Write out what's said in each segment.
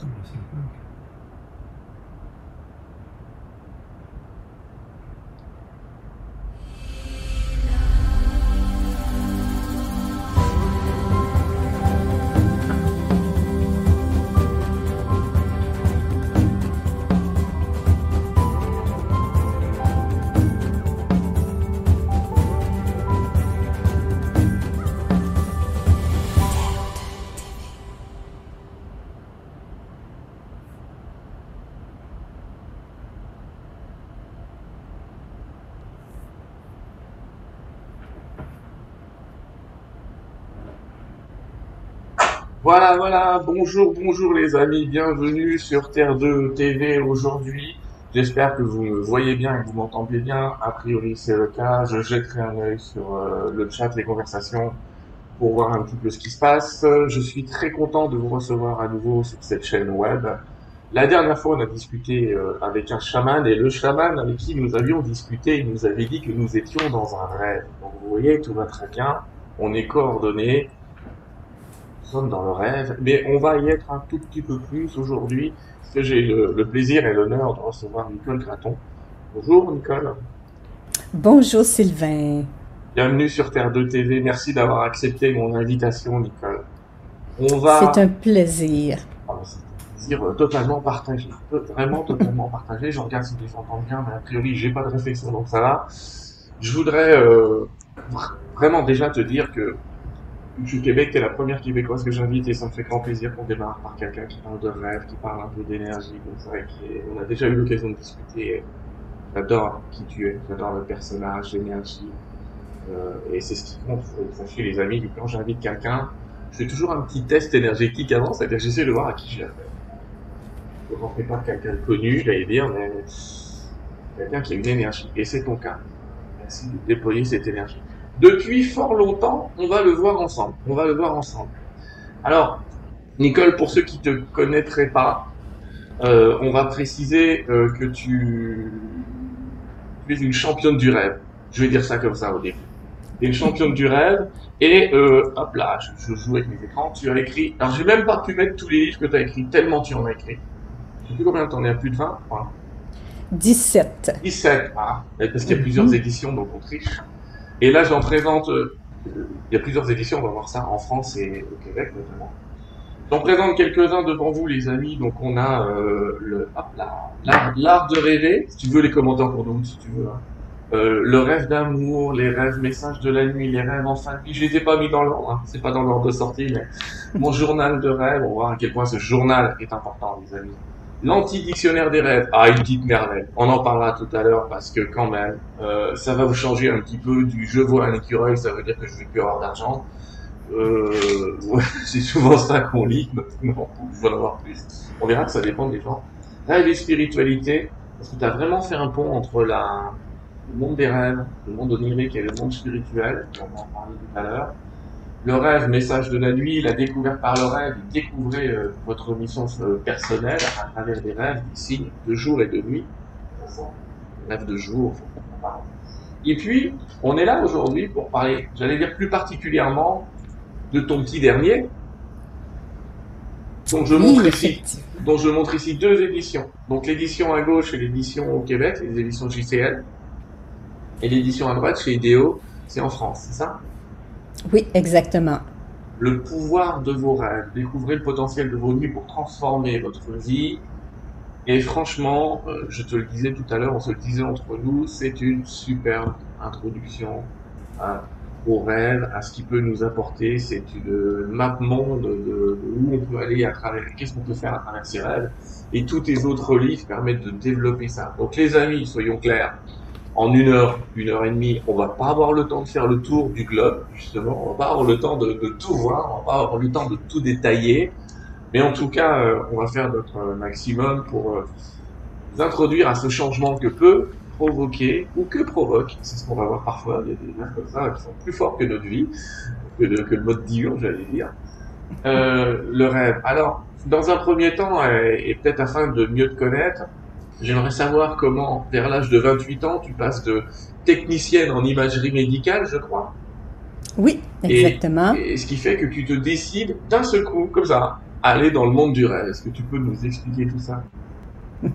那我先放 Voilà, voilà, bonjour, bonjour les amis, bienvenue sur Terre 2 TV aujourd'hui. J'espère que vous me voyez bien et que vous m'entendez bien. A priori, c'est le cas. Je jetterai un œil sur euh, le chat, les conversations, pour voir un petit peu ce qui se passe. Je suis très content de vous recevoir à nouveau sur cette chaîne web. La dernière fois, on a discuté euh, avec un chaman et le chaman avec qui nous avions discuté, il nous avait dit que nous étions dans un rêve. Donc vous voyez, tout va très bien. On est coordonnés dans le rêve, mais on va y être un tout petit peu plus aujourd'hui, parce que j'ai le, plaisir et l'honneur de recevoir Nicole Graton. Bonjour Nicole. Bonjour Sylvain. Bienvenue sur Terre 2 TV, merci d'avoir accepté mon invitation Nicole. On va... C'est un plaisir. Ah, c'est un plaisir euh, totalement partagé, vraiment totalement partagé. Je regarde si les entendent bien, mais a priori j'ai pas de réflexion donc ça va. Je voudrais euh, vraiment déjà te dire que je suis Québec, t'es la première Québécoise que j'invite et ça me fait grand plaisir qu'on démarre par quelqu'un qui parle de rêve, qui parle un peu d'énergie, comme ça, qui on a déjà eu l'occasion de discuter. J'adore qui tu es, j'adore le personnage, l'énergie, euh, et c'est ce qui compte. Sachez les amis, quand j'invite quelqu'un, je fais toujours un petit test énergétique avant, c'est-à-dire j'essaie de voir à qui j'ai affaire. Je ne fais pas quelqu'un de connu, j'allais dire, mais quelqu'un qui a une énergie, et c'est ton cas. Merci de déployer cette énergie depuis fort longtemps, on va le voir ensemble. On va le voir ensemble. Alors, Nicole, pour ceux qui te connaîtraient pas, euh, on va préciser euh, que tu... es une championne du rêve. Je vais dire ça comme ça au début. Tu es une championne du rêve. Et euh, hop là, je, joue avec mes écrans. Tu as écrit. Alors, j'ai même pas pu mettre tous les livres que tu as écrits, tellement tu en as écrit. Je sais plus combien t'en es à plus de 20 17. 17, ah, parce qu'il y a plusieurs éditions, donc on triche. Et là, j'en présente, euh, il y a plusieurs éditions, on va voir ça en France et au Québec notamment. J'en présente quelques-uns devant vous, les amis. Donc, on a euh, l'art de rêver, si tu veux les commenter pour nous, si tu veux. Hein. Euh, le rêve d'amour, les rêves messages de la nuit, les rêves en fin de vie. Je les ai pas mis dans l'ordre, hein. c'est pas dans l'ordre de sortie, mais mon journal de rêve, on va voir à quel point ce journal est important, les amis. L'anti-dictionnaire des rêves. Ah, une petite merveille. On en parlera tout à l'heure parce que quand même, euh, ça va vous changer un petit peu du je vois un écureuil, ça veut dire que je vais plus avoir d'argent. Euh, c'est souvent ça qu'on lit, non, je vais en avoir plus. On verra que ça dépend des gens. Rêve et spiritualité, parce que tu as vraiment fait un pont entre le monde des rêves, le monde onirique et le monde spirituel, on va en parler tout à l'heure le rêve, message de la nuit, la découverte par le rêve, découvrez euh, votre mission euh, personnelle à travers des rêves, des signes de jour et de nuit. Rêve de jour. Et puis, on est là aujourd'hui pour parler, j'allais dire plus particulièrement, de ton petit dernier, dont je montre ici, dont je montre ici deux éditions. Donc l'édition à gauche, c'est l'édition au Québec, les éditions JCL, et l'édition à droite chez Ideo, c'est en France, c'est ça? Oui, exactement. Le pouvoir de vos rêves. Découvrez le potentiel de vos nuits pour transformer votre vie. Et franchement, euh, je te le disais tout à l'heure, on se le disait entre nous, c'est une superbe introduction aux rêves, à ce qui peut nous apporter. C'est une map monde de, où on peut aller à travers, qu'est-ce qu'on peut faire à travers ces rêves. Et tous tes autres livres permettent de développer ça. Donc les amis, soyons clairs, en une heure, une heure et demie, on va pas avoir le temps de faire le tour du globe, justement. On va pas avoir le temps de, tout voir, on va pas avoir le temps de tout détailler. Mais en tout cas, euh, on va faire notre maximum pour euh, introduire à ce changement que peut provoquer ou que provoque. C'est ce qu'on va voir parfois. Des gens comme ça qui sont plus forts que notre vie, que, le mode diurne, j'allais dire. Euh, le rêve. Alors, dans un premier temps, et peut-être afin de mieux te connaître, J'aimerais savoir comment, vers l'âge de 28 ans, tu passes de technicienne en imagerie médicale, je crois. Oui, exactement. Et, ce qui fait que tu te décides d'un seul coup, comme ça, aller dans le monde du rêve. Est-ce que tu peux nous expliquer tout ça?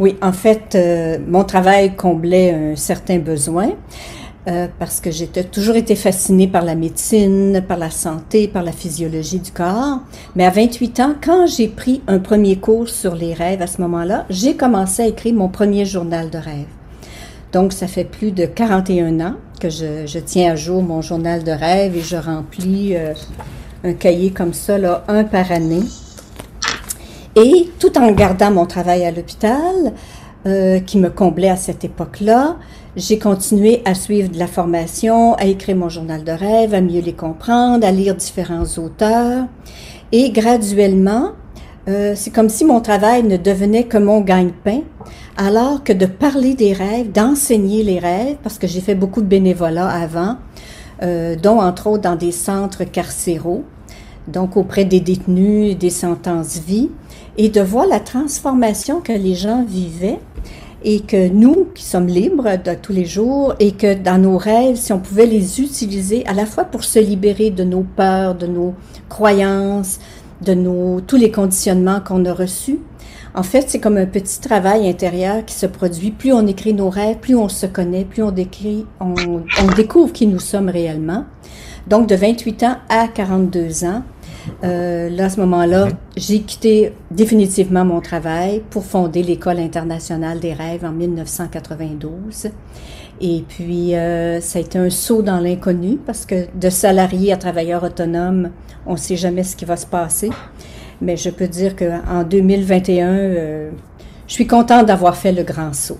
Oui, en fait, euh, mon travail comblait un certain besoin. Euh, parce que j'ai toujours été fascinée par la médecine, par la santé, par la physiologie du corps. Mais à 28 ans, quand j'ai pris un premier cours sur les rêves à ce moment-là, j'ai commencé à écrire mon premier journal de rêve. Donc, ça fait plus de 41 ans que je, tiens à jour mon journal de rêve et je remplis euh, un cahier comme ça, là, un par année. Et tout en gardant mon travail à l'hôpital, euh, qui me comblait à cette époque-là, j'ai continué à suivre de la formation, à écrire mon journal de rêve, à mieux les comprendre, à lire différents auteurs. Et graduellement, euh, c'est comme si mon travail ne devenait que mon gagne-pain, alors que de parler des rêves, d'enseigner les rêves, parce que j'ai fait beaucoup de bénévolat avant, euh, dont entre autres dans des centres carcéraux, donc auprès des détenus, des sentences vie, et de voir la transformation que les gens vivaient et que nous, qui sommes libres de tous les jours, et que dans nos rêves, si on pouvait les utiliser à la fois pour se libérer de nos peurs, de nos croyances, de nos, tous les conditionnements qu'on a reçus, en fait, c'est comme un petit travail intérieur qui se produit. Plus on écrit nos rêves, plus on se connaît, plus on, décrit, on, on découvre qui nous sommes réellement. Donc, de 28 ans à 42 ans, euh, là, à ce moment-là, mhm. j'ai quitté définitivement mon travail pour fonder l'École internationale des rêves en 1992. Et puis, euh, ça a été un saut dans l'inconnu parce que de salarié à travailleur autonome, on ne sait jamais ce qui va se passer. Mais je peux dire qu'en 2021, euh, je suis contente d'avoir fait le grand saut.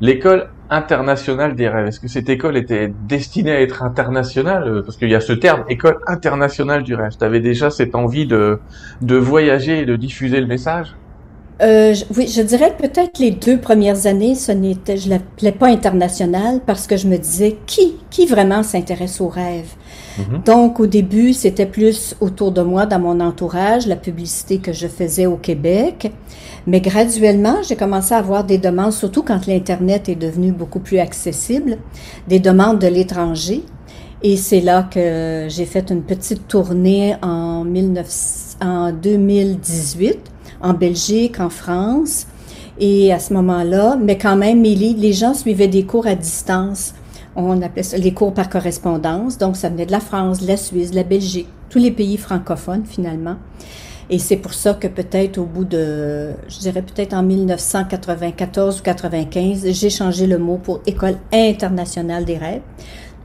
L'école internationale des rêves, est-ce que cette école était destinée à être internationale? Euh, Parce qu'il y a ce terme, école internationale du rêve. Tu avais déjà cette envie de, de voyager et de diffuser le message? Euh, oui, je dirais peut-être les deux premières années, ce n'était, je l'appelais pas international parce que je me disais qui, qui vraiment s'intéresse aux rêves? Mhm. Donc au début, c'était plus autour de moi, dans mon entourage, la publicité que je faisais au Québec. Mais graduellement, j'ai commencé à avoir des demandes, surtout quand l'Internet est devenu beaucoup plus accessible, des demandes de l'étranger. Et c'est là que j'ai fait une petite tournée en, 19, en 2018 en Belgique, en France. Et à ce moment-là, mais quand même, les gens suivaient des cours à distance. On appelait ça les cours par correspondance. Donc, ça venait de la France, de la Suisse, de la Belgique, tous les pays francophones finalement. Et c'est pour ça que peut-être au bout de, je dirais peut-être en 1994 ou 95, j'ai changé le mot pour École internationale des rêves.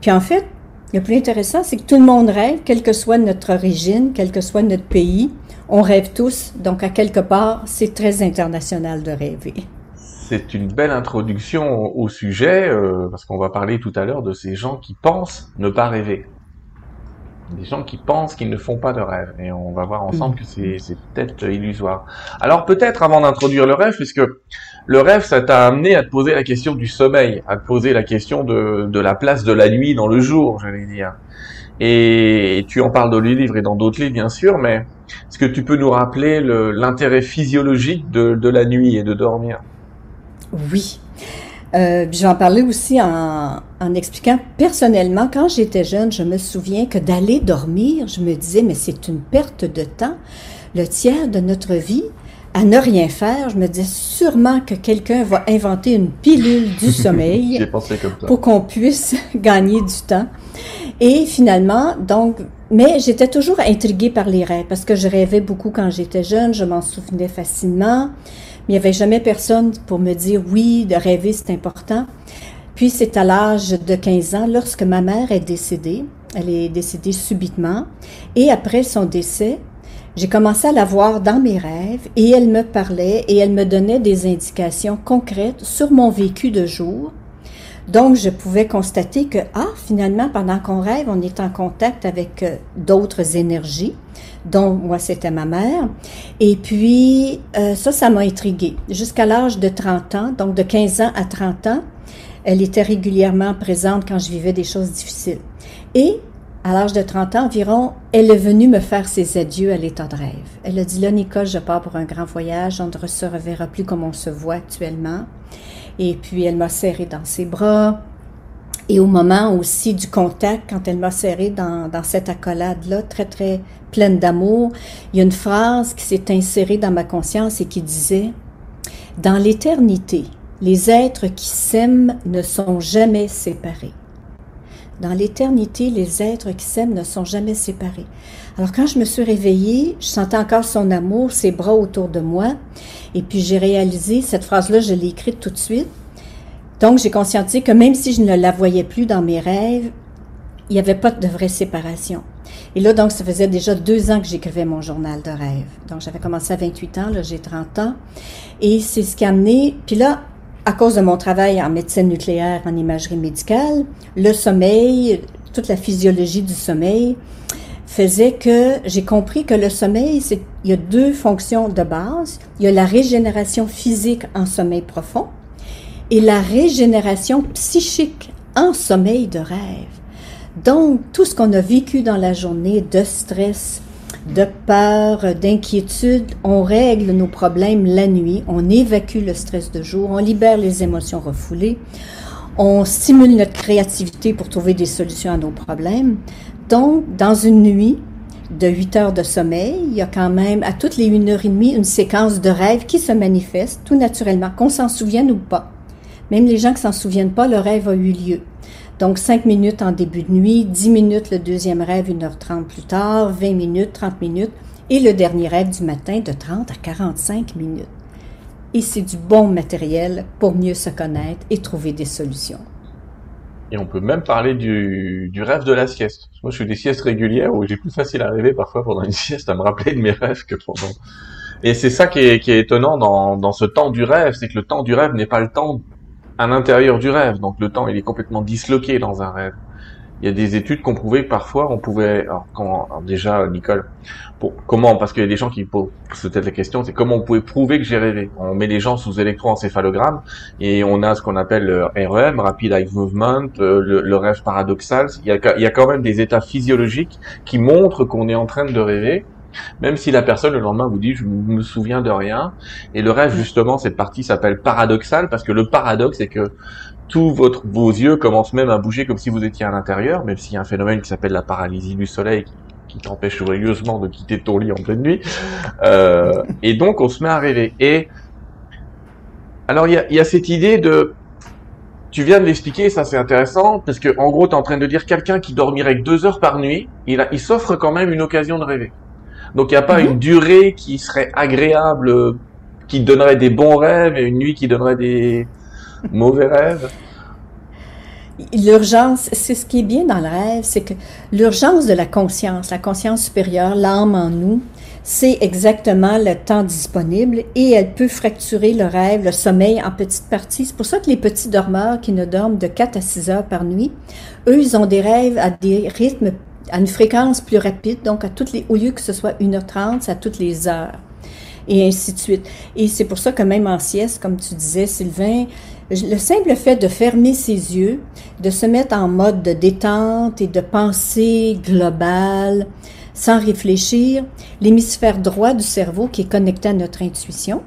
Puis en fait, le plus intéressant, c'est que tout le monde rêve, quelle que soit notre origine, quel que soit notre pays. On rêve tous, donc à quelque part, c'est très international de rêver. C'est une belle introduction au sujet, euh, parce qu'on va parler tout à l'heure de ces gens qui pensent ne pas rêver des gens qui pensent qu'ils ne font pas de rêve. Et on va voir ensemble que c'est, peut-être illusoire. Alors peut-être avant d'introduire le rêve, puisque le rêve, ça t'a amené à te poser la question du sommeil, à te poser la question de, la place de la nuit dans le jour, j'allais dire. Et tu en parles dans les livres et dans d'autres livres, bien sûr, mais est-ce que tu peux nous rappeler l'intérêt physiologique de la nuit et de dormir? Oui. Euh, je vais en parler aussi en, en expliquant personnellement, quand j'étais jeune, je me souviens que d'aller dormir, je me disais, mais c'est une perte de temps. Le tiers de notre vie, à ne rien faire, je me disais sûrement que quelqu'un va inventer une pilule du sommeil pour qu'on puisse gagner du temps. Et finalement, donc, mais j'étais toujours intriguée par les rêves parce que je rêvais beaucoup quand j'étais jeune, je m'en souvenais facilement il n'y avait jamais personne pour me dire oui, de rêver, c'est important. Puis c'est à l'âge de 15 ans, lorsque ma mère est décédée, elle est décédée subitement, et après son décès, j'ai commencé à la voir dans mes rêves et elle me parlait et elle me donnait des indications concrètes sur mon vécu de jour. Donc, je pouvais constater que, ah, finalement, pendant qu'on rêve, on est en contact avec euh, d'autres énergies dont moi c'était ma mère. Et puis euh, ça, ça m'a intriguée. Jusqu'à l'âge de 30 ans, donc de 15 ans à 30 ans, elle était régulièrement présente quand je vivais des choses difficiles. Et à l'âge de 30 ans environ, elle est venue me faire ses adieux à l'état de rêve. Elle a dit, là, Nicole, je pars pour un grand voyage, on ne se reverra plus comme on se voit actuellement. Et puis, elle m'a serré dans ses bras. Et au moment aussi du contact, quand elle m'a serré dans, dans cette accolade-là, très, très pleine d'amour, il y a une phrase qui s'est insérée dans ma conscience et qui disait, Dans l'éternité, les êtres qui s'aiment ne sont jamais séparés. Dans l'éternité, les êtres qui s'aiment ne sont jamais séparés. Alors quand je me suis réveillée, je sentais encore son amour, ses bras autour de moi, et puis j'ai réalisé, cette phrase-là, je l'ai écrite tout de suite. Donc j'ai conscientisé que même si je ne la voyais plus dans mes rêves, il n'y avait pas de vraie séparation. Et là, donc, ça faisait déjà deux ans que j'écrivais mon journal de rêve. Donc, j'avais commencé à 28 ans, là, j'ai 30 ans. Et c'est ce qui a amené, puis là, à cause de mon travail en médecine nucléaire, en imagerie médicale, le sommeil, toute la physiologie du sommeil faisait que j'ai compris que le sommeil, c'est, il y a deux fonctions de base. Il y a la régénération physique en sommeil profond et la régénération psychique en sommeil de rêve. Donc, tout ce qu'on a vécu dans la journée de stress, de peur, d'inquiétude, on règle nos problèmes la nuit, on évacue le stress de jour, on libère les émotions refoulées, on stimule notre créativité pour trouver des solutions à nos problèmes. Donc, dans une nuit de 8 heures de sommeil, il y a quand même à toutes les 1 heure et demie une séquence de rêve qui se manifeste tout naturellement, qu'on s'en souvienne ou pas. Même les gens qui s'en souviennent pas, le rêve a eu lieu. Donc, 5 minutes en début de nuit, 10 minutes le deuxième rêve, 1h30 plus tard, 20 minutes, 30 minutes, et le dernier rêve du matin de 30 à 45 minutes. Et c'est du bon matériel pour mieux se connaître et trouver des solutions. Et on peut même parler du, rêve de la sieste. Moi, je fais des siestes régulières où j'ai plus facile à rêver parfois pendant une sieste à me rappeler de mes rêves que pendant. Et c'est ça qui est, étonnant dans ce temps du rêve, c'est que le temps du rêve n'est pas le temps à l'intérieur du rêve. Donc le temps, il est complètement disloqué dans un rêve. Il y a des études qui ont prouvé que parfois on pouvait, alors, quand, déjà Nicole, pour, comment Parce qu'il y a des gens qui posent peut-être la question, c'est comment on pouvait prouver que j'ai rêvé? On met les gens sous électroencéphalogramme et on a ce qu'on appelle le REM, Rapid Eye Movement, euh, le, rêve paradoxal. Il y, a, il y a quand même des états physiologiques qui montrent qu'on est en train de rêver même si la personne le lendemain vous dit je me souviens de rien. Et le rêve justement, cette partie s'appelle paradoxal parce que le paradoxe c'est que tous votre, vos yeux commencent même à bouger comme si vous étiez à l'intérieur, même s'il y a un phénomène qui s'appelle la paralysie du soleil qui, t'empêche joyeusement de quitter ton lit en pleine nuit. Euh, et donc on se met à rêver. Et alors il y a, y a cette idée de tu viens de l'expliquer, ça c'est intéressant, parce que en gros, tu es en train de dire quelqu'un qui dormirait que deux heures par nuit, il, il s'offre quand même une occasion de rêver. Donc il n'y a pas mhm. une durée qui serait agréable, qui donnerait des bons rêves et une nuit qui donnerait des mauvais rêves? L'urgence, c'est ce qui est bien dans le rêve, c'est que l'urgence de la conscience, la conscience supérieure, l'âme en nous, c'est exactement le temps disponible et elle peut fracturer le rêve, le sommeil en petites parties. C'est pour ça que les petits dormeurs qui ne dorment de 4 à 6 heures par nuit, eux, ils ont des rêves à des rythmes à une fréquence plus rapide, donc à toutes les, au lieu que ce soit 1h30, c'est à toutes les heures. Et ainsi de suite. Et c'est pour ça que même en sieste, comme tu disais, Sylvain, le simple fait de fermer ses yeux, de se mettre en mode de détente et de pensée globale, sans réfléchir, l'hémisphère droit du cerveau qui est connecté à notre intuition,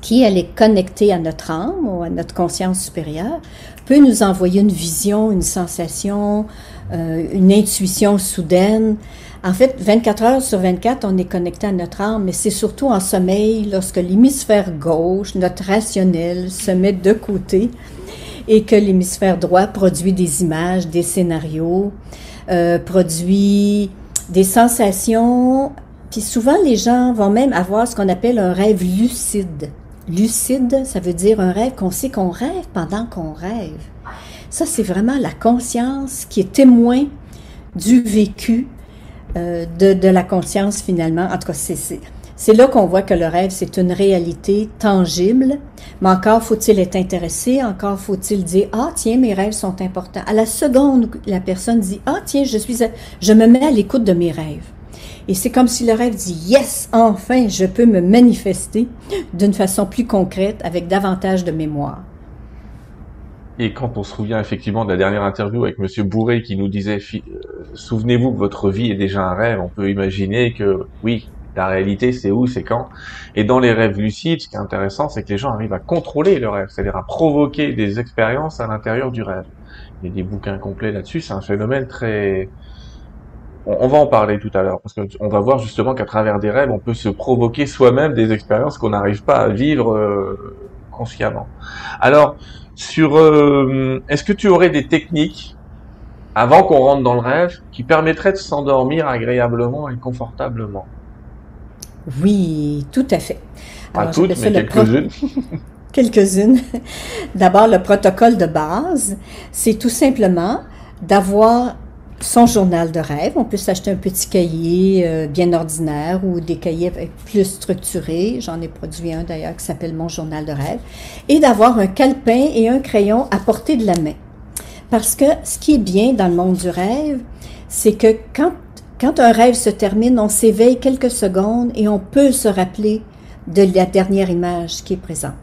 qui elle est connectée à notre âme ou à notre conscience supérieure, peut nous envoyer une vision, une sensation, euh, une intuition soudaine. En fait, 24 heures sur 24, on est connecté à notre âme, mais c'est surtout en sommeil lorsque l'hémisphère gauche, notre rationnel, se met de côté et que l'hémisphère droit produit des images, des scénarios, euh, produit des sensations. Puis souvent, les gens vont même avoir ce qu'on appelle un rêve lucide. Lucide, ça veut dire un rêve qu'on sait qu'on rêve pendant qu'on rêve. Ça, c'est vraiment la conscience qui est témoin du vécu euh, de, de, la conscience finalement. En tout cas, c'est là qu'on voit que le rêve, c'est une réalité tangible, mais encore faut-il être intéressé, encore faut-il dire, ah tiens, mes rêves sont importants. À la seconde, la personne dit, ah tiens, je, suis, je me mets à l'écoute de mes rêves. Et c'est comme si le rêve dit Yes, enfin, je peux me manifester d'une façon plus concrète, avec davantage de mémoire. Et quand on se souvient effectivement de la dernière interview avec Monsieur Bourré qui nous disait euh, Souvenez-vous que votre vie est déjà un rêve, on peut imaginer que oui, la réalité c'est où, c'est quand. Et dans les rêves lucides, ce qui est intéressant, c'est que les gens arrivent à contrôler le rêve, c'est-à-dire à provoquer des expériences à l'intérieur du rêve. il y a des bouquins complets là-dessus. C'est un phénomène très on, va en parler tout à l'heure parce qu'on va voir justement qu'à travers des rêves, on peut se provoquer soi-même des expériences qu'on n'arrive pas à vivre euh, consciemment. Alors, sur, euh, est-ce que tu aurais des techniques avant qu'on rentre dans le rêve qui permettraient de s'endormir agréablement et confortablement? Oui, tout à fait. Pas toutes, mais quelques-unes. quelques-unes. D'abord, le protocole de base, c'est tout simplement d'avoir son journal de rêve. On peut s'acheter un petit cahier euh, bien ordinaire ou des cahiers plus structurés. J'en ai produit un d'ailleurs qui s'appelle Mon journal de rêve. Et d'avoir un calepin et un crayon à portée de la main. Parce que ce qui est bien dans le monde du rêve, c'est que quand, quand un rêve se termine, on s'éveille quelques secondes et on peut se rappeler de la dernière image qui est présente.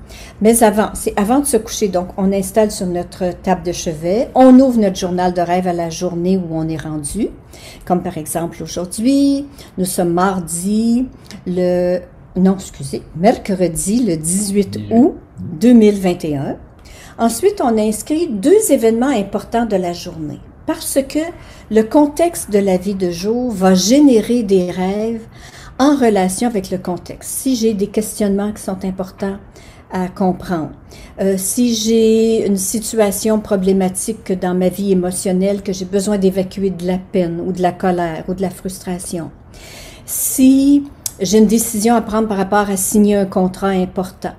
Mais avant, c'est avant de se coucher, donc on installe sur notre table de chevet, on ouvre notre journal de rêve à la journée où on est rendu, comme par exemple aujourd'hui, nous sommes mardi le, non, excusez, mercredi le 18 août 2021. Ensuite, on inscrit deux événements importants de la journée parce que le contexte de la vie de jour va générer des rêves en relation avec le contexte. Si j'ai des questionnements qui sont importants à comprendre, euh, si j'ai une situation problématique dans ma vie émotionnelle que j'ai besoin d'évacuer de la peine ou de la colère ou de la frustration, si j'ai une décision à prendre par rapport à signer un contrat important.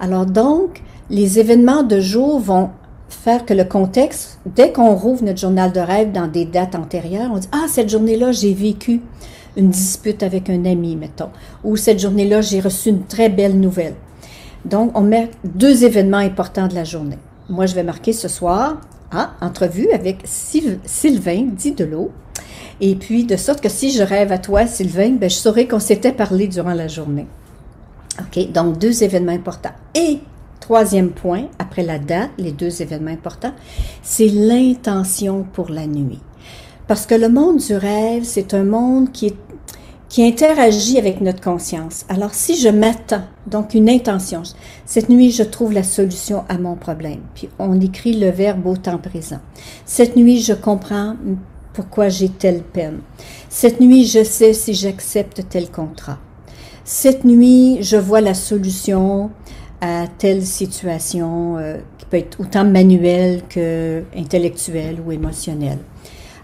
Alors donc, les événements de jour vont faire que le contexte, dès qu'on rouvre notre journal de rêve dans des dates antérieures, on dit, ah, cette journée-là, j'ai vécu une dispute avec un ami, mettons, ou cette journée-là, j'ai reçu une très belle nouvelle. Donc, on met deux événements importants de la journée. Moi, je vais marquer ce soir, ah, entrevue avec Sylvain dit de l'eau. Et puis, de sorte que si je rêve à toi, Sylvain, ben, je saurais qu'on s'était parlé durant la journée. OK, donc deux événements importants. Et troisième point, après la date, les deux événements importants, c'est l'intention pour la nuit. Parce que le monde du rêve, c'est un monde qui est qui interagit avec notre conscience. Alors, si je m'attends, donc une intention, cette nuit, je trouve la solution à mon problème. Puis, on écrit le verbe au temps présent. Cette nuit, je comprends pourquoi j'ai telle peine. Cette nuit, je sais si j'accepte tel contrat. Cette nuit, je vois la solution à telle situation euh, qui peut être autant manuelle que intellectuelle ou émotionnelle.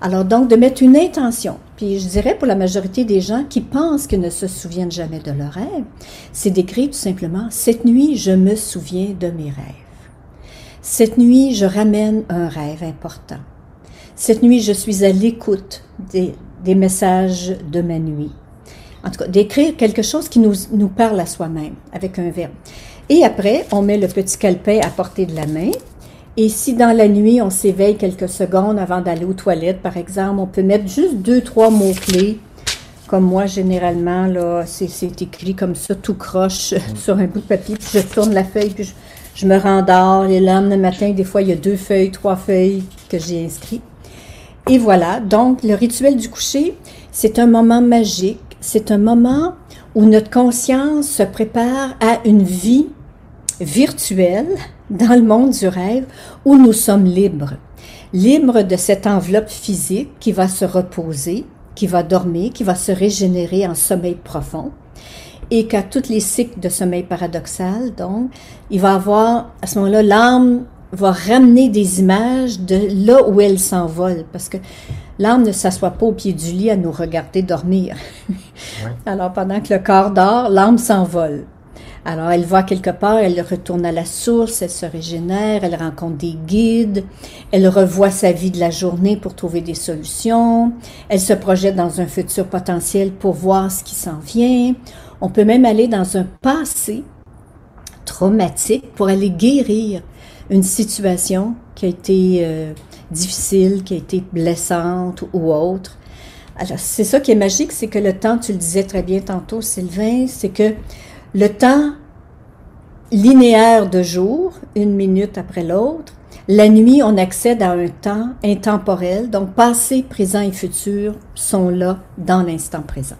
Alors donc, de mettre une intention, puis je dirais pour la majorité des gens qui pensent qu'ils ne se souviennent jamais de leurs rêves, c'est d'écrire tout simplement, cette nuit, je me souviens de mes rêves. Cette nuit, je ramène un rêve important. Cette nuit, je suis à l'écoute des, messages de ma nuit. En tout cas, d'écrire quelque chose qui nous, nous parle à soi-même avec un verbe. Et après, on met le petit calepin à portée de la main et si dans la nuit, on s'éveille quelques secondes avant d'aller aux toilettes, par exemple, on peut mettre juste deux, trois mots-clés. Comme moi, généralement, là, c'est écrit comme ça, tout croche mm. sur un bout de papier, puis je tourne la feuille, puis je, me rendors. Et là, le matin, des fois, il y a deux feuilles, trois feuilles que j'ai inscrites. Et voilà, donc le rituel du coucher, c'est un moment magique. C'est un moment où notre conscience se prépare à une vie virtuelle dans le monde du rêve où nous sommes libres. Libres de cette enveloppe physique qui va se reposer, qui va dormir, qui va se régénérer en sommeil profond et qu'à tous les cycles de sommeil paradoxal, donc, il va avoir, à ce moment-là, l'âme va ramener des images de là où elle s'envole, parce que l'âme ne s'assoit pas au pied du lit à nous regarder dormir. Alors, pendant que le corps dort, l'âme s'envole. Alors, elle va quelque part, elle retourne à la source, elle se régénère, elle rencontre des guides, elle revoit sa vie de la journée pour trouver des solutions, elle se projette dans un futur potentiel pour voir ce qui s'en vient. On peut même aller dans un passé traumatique pour aller guérir une situation qui a été euh, difficile, qui a été blessante ou autre. Alors, c'est ça qui est magique, c'est que le temps, tu le disais très bien tantôt, Sylvain, c'est que le temps linéaire de jour, une minute après l'autre. La nuit, on accède à un temps intemporel, donc passé, présent et futur sont là dans l'instant présent.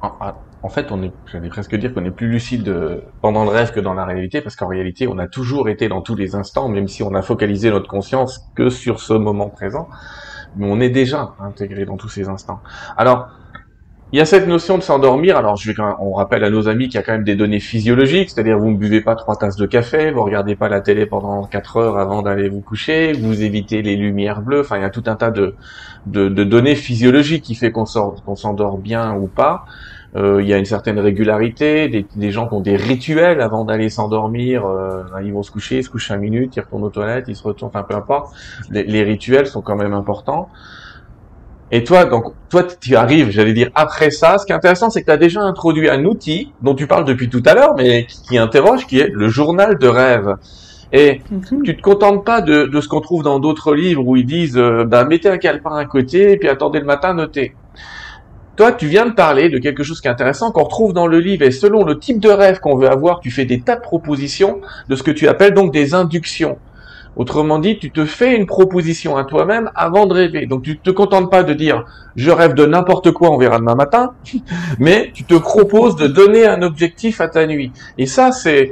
En, en fait, on est, j'allais presque dire qu'on est plus lucide pendant le rêve que dans la réalité, parce qu'en réalité, on a toujours été dans tous les instants, même si on a focalisé notre conscience que sur ce moment présent, mais on est déjà intégré dans tous ces instants. Alors, il y a cette notion de s'endormir. Alors, je on rappelle à nos amis qu'il y a quand même des données physiologiques, c'est-à-dire vous ne buvez pas trois tasses de café, vous regardez pas la télé pendant quatre heures avant d'aller vous coucher, vous évitez les lumières bleues. Enfin, il y a tout un tas de, de, de données physiologiques qui fait qu'on s'endort bien ou pas. Euh, il y a une certaine régularité, des, des, gens qui ont des rituels avant d'aller s'endormir, euh, ils vont se coucher, ils se couchent 5 minutes, ils retournent aux toilettes, ils se retournent, enfin peu importe. Les, les rituels sont quand même importants. Et toi, donc, toi, tu arrives, j'allais dire, après ça. Ce qui est intéressant, c'est que tu as déjà introduit un outil dont tu parles depuis tout à l'heure, mais qui, interroge, qui est le journal de rêve. Et mhm. tu te contentes pas de, de ce qu'on trouve dans d'autres livres où ils disent, euh, bah, mettez un calepin à côté, et puis attendez le matin, notez. Toi, tu viens de parler de quelque chose qui est intéressant qu'on retrouve dans le livre et selon le type de rêve qu'on veut avoir, tu fais des tas de propositions de ce que tu appelles donc des inductions. Autrement dit, tu te fais une proposition à toi-même avant de rêver. Donc tu te contentes pas de dire je rêve de n'importe quoi, on verra demain matin, mais tu te proposes de donner un objectif à ta nuit. Et ça, c'est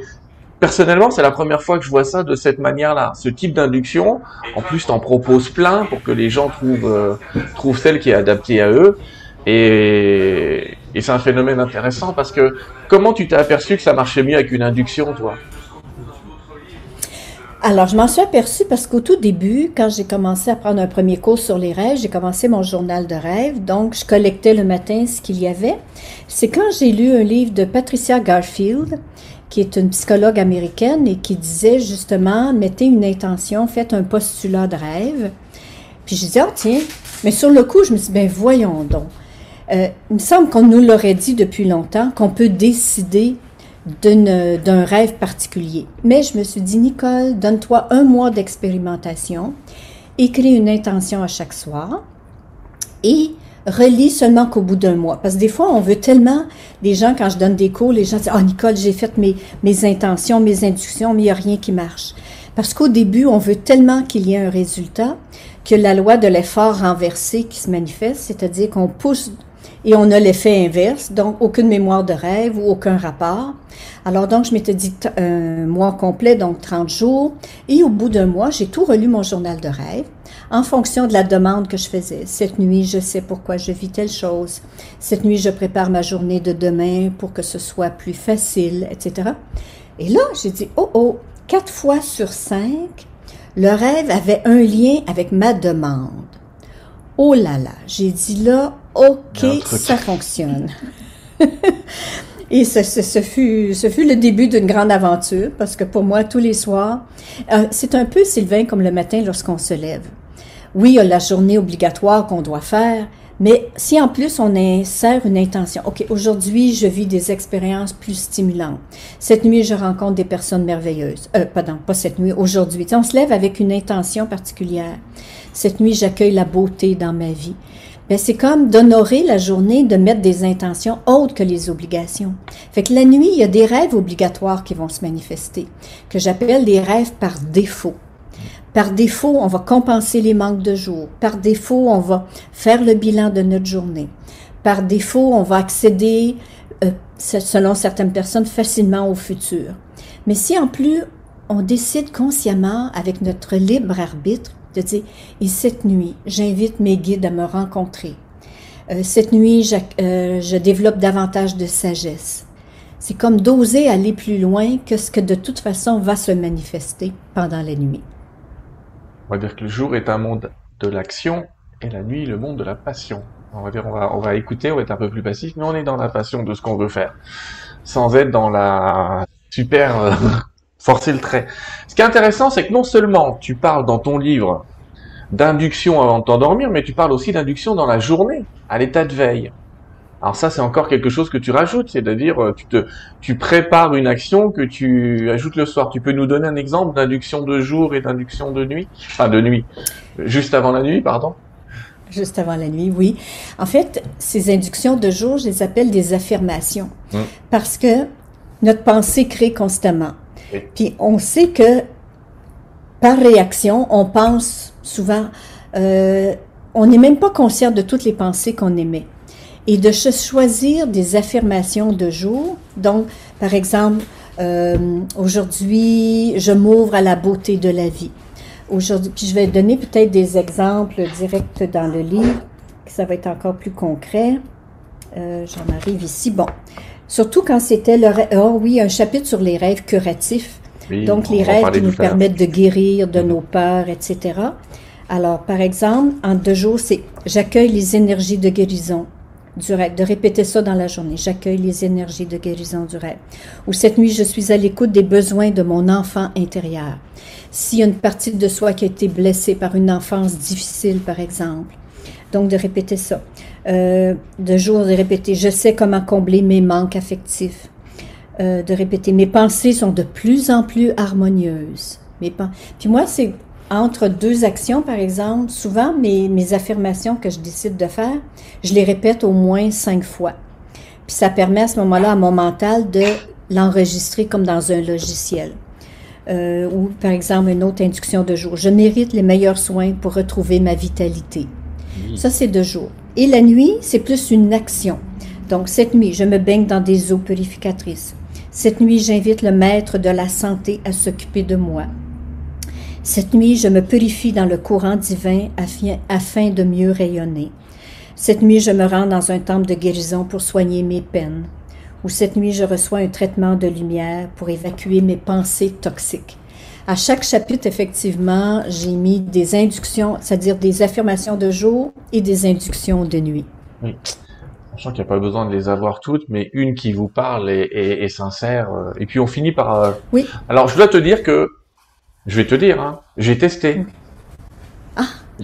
personnellement, c'est la première fois que je vois ça de cette manière-là. Ce type d'induction, en plus, t'en proposes plein pour que les gens trouvent euh, trouvent celle qui est adaptée à eux. Et, et c'est un phénomène intéressant parce que comment tu t'es aperçu que ça marchait mieux avec une induction, toi? Alors, je m'en suis aperçue parce qu'au tout début, quand j'ai commencé à prendre un premier cours sur les rêves, j'ai commencé mon journal de rêve. Donc, je collectais le matin ce qu'il y avait. C'est quand j'ai lu un livre de Patricia Garfield, qui est une psychologue américaine et qui disait justement, mettez une intention, faites un postulat de rêve. Puis je disais, oh tiens, mais sur le coup, je me suis dit, ben voyons donc. Euh, il me semble qu'on nous l'aurait dit depuis longtemps, qu'on peut décider d'un rêve particulier. Mais je me suis dit, Nicole, donne-toi un mois d'expérimentation, écris une intention à chaque soir et relis seulement qu'au bout d'un mois. Parce que des fois, on veut tellement, des gens, quand je donne des cours, les gens disent, oh Nicole, j'ai fait mes, mes intentions, mes inductions, mais il n'y a rien qui marche. Parce qu'au début, on veut tellement qu'il y ait un résultat que la loi de l'effort renversé qui se manifeste, c'est-à-dire qu'on pousse et on a l'effet inverse, donc aucune mémoire de rêve ou aucun rapport. Alors donc, je m'étais dit un mois complet, donc 30 jours, et au bout d'un mois, j'ai tout relu mon journal de rêve en fonction de la demande que je faisais. Cette nuit, je sais pourquoi je vis telle chose. Cette nuit, je prépare ma journée de demain pour que ce soit plus facile, etc. Et là, j'ai dit, oh oh, quatre fois sur cinq, le rêve avait un lien avec ma demande. Oh là là, j'ai dit là, OK, ça fonctionne. Et ce, ce, fut, ce fut le début d'une grande aventure parce que pour moi, tous les soirs, euh, c'est un peu, Sylvain, comme le matin lorsqu'on se lève. Oui, il y a la journée obligatoire qu'on doit faire, mais si en plus on insère une intention, OK, aujourd'hui je vis des expériences plus stimulantes. Cette nuit je rencontre des personnes merveilleuses. Euh, pardon, pas cette nuit, aujourd'hui. On se lève avec une intention particulière. Cette nuit j'accueille la beauté dans ma vie. Ben, c'est comme d'honorer la journée, de mettre des intentions autres que les obligations. Fait que la nuit, il y a des rêves obligatoires qui vont se manifester, que j'appelle des rêves par défaut. Par défaut, on va compenser les manques de jour. Par défaut, on va faire le bilan de notre journée. Par défaut, on va accéder, euh, selon certaines personnes, facilement au futur. Mais si en plus, on décide consciemment, avec notre libre arbitre, de dire, et cette nuit, j'invite mes guides à me rencontrer. Euh, cette nuit, euh, je développe davantage de sagesse. C'est comme d'oser aller plus loin que ce que de toute façon va se manifester pendant la nuit. On va dire que le jour est un monde de l'action et la nuit le monde de la passion. On va dire, on va, on va écouter, on va être un peu plus passif, mais on est dans la passion de ce qu'on veut faire, sans être dans la super euh, forcer le trait. Ce qui est intéressant, c'est que non seulement tu parles dans ton livre d'induction avant de t'endormir, mais tu parles aussi d'induction dans la journée, à l'état de veille. Alors ça, c'est encore quelque chose que tu rajoutes, c'est-à-dire euh, tu te, tu prépares une action que tu ajoutes le soir. Tu peux nous donner un exemple d'induction de jour et d'induction de nuit, enfin de nuit, juste avant la nuit, pardon. Juste avant la nuit, oui. En fait, ces inductions de jour, je les appelle des affirmations, hum. parce que notre pensée crée constamment. Puis on sait que par réaction, on pense souvent, euh, on n'est même pas conscient de toutes les pensées qu'on émet. et de se choisir des affirmations de jour. Donc, par exemple, euh, aujourd'hui, je m'ouvre à la beauté de la vie. Aujourd'hui, puis je vais donner peut-être des exemples directs dans le livre, ça va être encore plus concret. Euh, J'en arrive ici. Bon, surtout quand c'était le oh oui, un chapitre sur les rêves curatifs. Donc les rêves qui nous permettent de guérir de nos peurs, etc. Alors, par exemple, en deux jours, c'est j'accueille les énergies de guérison du rêve, de répéter ça dans la journée. J'accueille les énergies de guérison du rêve. Ou cette nuit, je suis à l'écoute des besoins de mon enfant intérieur. S'il y a une partie de soi qui a été blessée par une enfance difficile, par exemple. Donc, de répéter ça. Euh, de jour, de répéter, je sais comment combler mes manques affectifs. Euh, de répéter, mes pensées sont de plus en plus harmonieuses. Mes Puis moi, c'est entre deux actions, par exemple, souvent mes, mes, affirmations que je décide de faire, je les répète au moins cinq fois. Puis ça permet à ce moment-là à mon mental de l'enregistrer comme dans un logiciel. Euh, ou par exemple une autre induction de jour. Je mérite les meilleurs soins pour retrouver ma vitalité. Ça, c'est de jour. Et la nuit, c'est plus une action. Donc cette nuit, je me baigne dans des eaux purificatrices. Cette nuit, j'invite le maître de la santé à s'occuper de moi. Cette nuit, je me purifie dans le courant divin afin de mieux rayonner. Cette nuit, je me rends dans un temple de guérison pour soigner mes peines. Ou cette nuit, je reçois un traitement de lumière pour évacuer mes pensées toxiques. À chaque chapitre, effectivement, j'ai mis des inductions, c'est-à-dire des affirmations de jour et des inductions de nuit. Oui. Sachant qu'il n'y a pas besoin de les avoir toutes, mais une qui vous parle est, sincère. Euh, et puis on finit par. Euh, oui. Alors je dois te dire que je vais te dire, hein, j'ai testé.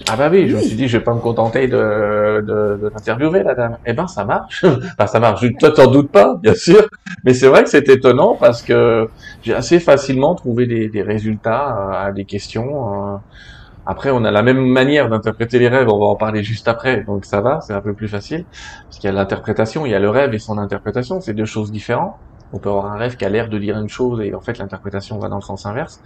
Ah bah oui, je me suis dit, je vais pas me contenter de, de, de l'interviewer, la dame. Eh ben, ça marche. enfin, ça marche. Toi, t'en doutes pas, bien sûr. Mais c'est vrai que c'est étonnant parce que j'ai assez facilement trouvé des, des résultats à des questions. Euh. Après, on a la même manière d'interpréter les rêves. On va en parler juste après, donc ça va, c'est un peu plus facile. Parce qu'il y a l'interprétation, il y a le rêve et son interprétation. C'est deux choses différentes. On peut avoir un rêve qui a l'air de dire une chose et en fait l'interprétation va dans le sens inverse.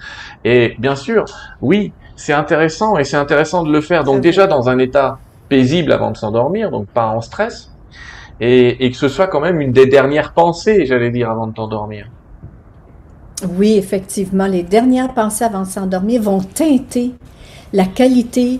Et bien sûr, oui, c'est intéressant et c'est intéressant de le faire. Donc déjà dans un état paisible avant de s'endormir, donc pas en stress, et, et, que ce soit quand même une des dernières pensées, j'allais dire, avant de t'endormir. Oui, effectivement, les dernières pensées avant de s'endormir vont teinter la qualité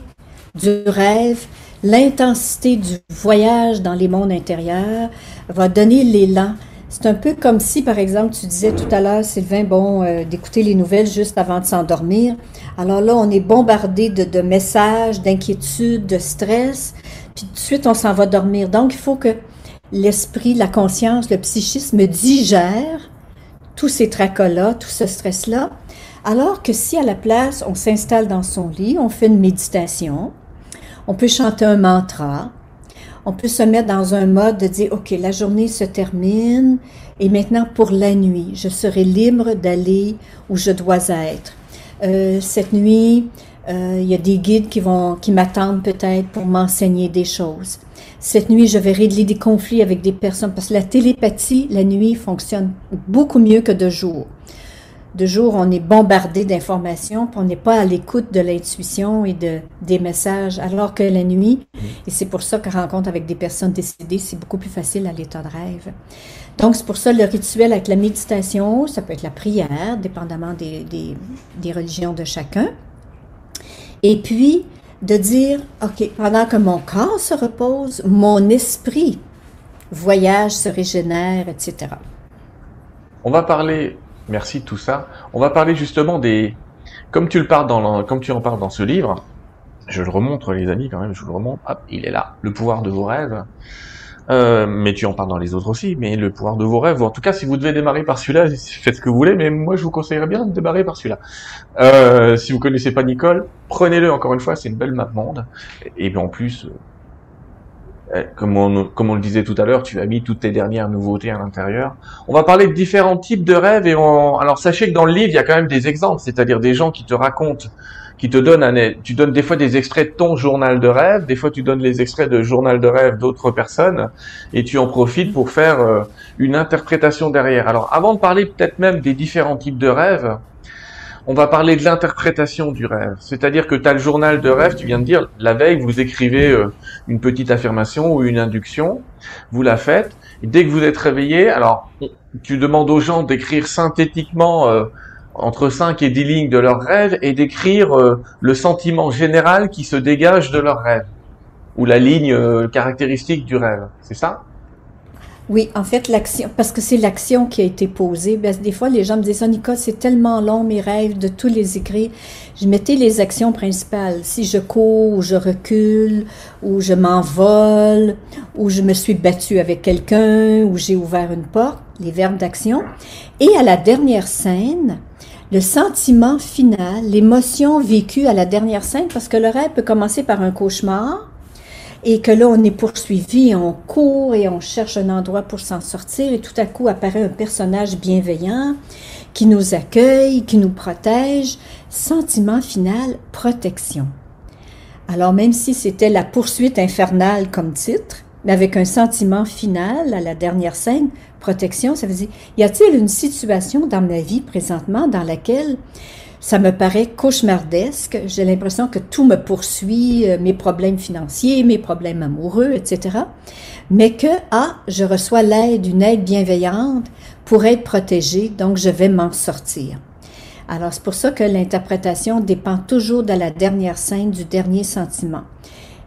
du rêve, l'intensité du voyage dans les mondes intérieurs, va donner l'élan. C'est un peu comme si, par exemple, tu disais tout à l'heure, Sylvain, bon, euh, d'écouter les nouvelles juste avant de s'endormir. Alors là, on est bombardé de, de messages, d'inquiétudes, de stress, puis tout de suite, on s'en va dormir. Donc, il faut que l'esprit, la conscience, le psychisme digère tous ces tracas-là, tout ce stress-là. Alors que si à la place, on s'installe dans son lit, on fait une méditation, on peut chanter un mantra, on peut se mettre dans un mode de dire, OK, la journée se termine et maintenant pour la nuit, je serai libre d'aller où je dois être. Euh, cette nuit, euh, il y a des guides qui vont, qui m'attendent peut-être pour m'enseigner des choses. Cette nuit, je vais régler des conflits avec des personnes parce que la télépathie, la nuit, fonctionne beaucoup mieux que de jour de jour, on est bombardé d'informations, puis on n'est pas à l'écoute de l'intuition et de, des messages, alors que la nuit, et c'est pour ça que rencontre avec des personnes décédées, c'est beaucoup plus facile à l'état de rêve. Donc, c'est pour ça le rituel avec la méditation, ça peut être la prière, dépendamment des, des, religions de chacun. Et puis, de dire, OK, pendant que mon corps se repose, mon esprit voyage, se régénère, etc. On va parler Merci de tout ça. On va parler justement des, comme tu le parles dans, comme tu en parles dans ce livre, je le remontre les amis quand même, je vous le remontre. Hop, il est là, le pouvoir de vos rêves. Euh, mais tu en parles dans les autres aussi. Mais le pouvoir de vos rêves, en tout cas, si vous devez démarrer par celui-là, faites ce que vous voulez. Mais moi, je vous conseillerais bien de démarrer par celui-là. Euh, si vous connaissez pas Nicole, prenez-le encore une fois. C'est une belle map monde. Et bien en plus, comme on, comme on le disait tout à l'heure, tu as mis toutes tes dernières nouveautés à l'intérieur. On va parler de différents types de rêves et on... alors sachez que dans le livre il y a quand même des exemples, c'est-à-dire des gens qui te racontent, qui te donnent un, tu donnes des fois des extraits de ton journal de rêve, des fois tu donnes les extraits de journal de rêve d'autres personnes et tu en profites pour faire euh, une interprétation derrière. Alors avant de parler peut-être même des différents types de rêves, on va parler de l'interprétation du rêve. C'est-à-dire que tu as le journal de rêve, tu viens de dire, la veille, vous écrivez euh, une petite affirmation ou une induction, vous la faites, et dès que vous êtes réveillé, alors tu demandes aux gens d'écrire synthétiquement euh, entre 5 et 10 lignes de leur rêve et d'écrire euh, le sentiment général qui se dégage de leur rêve, ou la ligne caractéristique du rêve. C'est ça? Oui, en fait, l'action, parce que c'est l'action qui a été posée. Ben, des fois, les gens me disent, oh, Nicole, c'est tellement long, mes rêves, de tous les écrire. Je mettais les actions principales. Si je cours, ou je recule, ou je m'envole, ou je me suis battue avec quelqu'un, ou j'ai ouvert une porte, les verbes d'action. Et à la dernière scène, le sentiment final, l'émotion vécue à la dernière scène, parce que le rêve peut commencer par un cauchemar, et que là, on est poursuivi, on court et on cherche un endroit pour s'en sortir, et tout à coup apparaît un personnage bienveillant qui nous accueille, qui nous protège. Sentiment final, protection. Alors même si c'était la poursuite infernale comme titre, mais avec un sentiment final à la dernière scène, protection, ça veut dire, y a-t-il une situation dans ma vie présentement dans laquelle ça me paraît cauchemardesque. J'ai l'impression que tout me poursuit, euh, mes problèmes financiers, mes problèmes amoureux, etc. Mais que, ah, je reçois l'aide, une aide bienveillante pour être protégée, donc je vais m'en sortir. Alors, c'est pour ça que l'interprétation dépend toujours de la dernière scène, du dernier sentiment.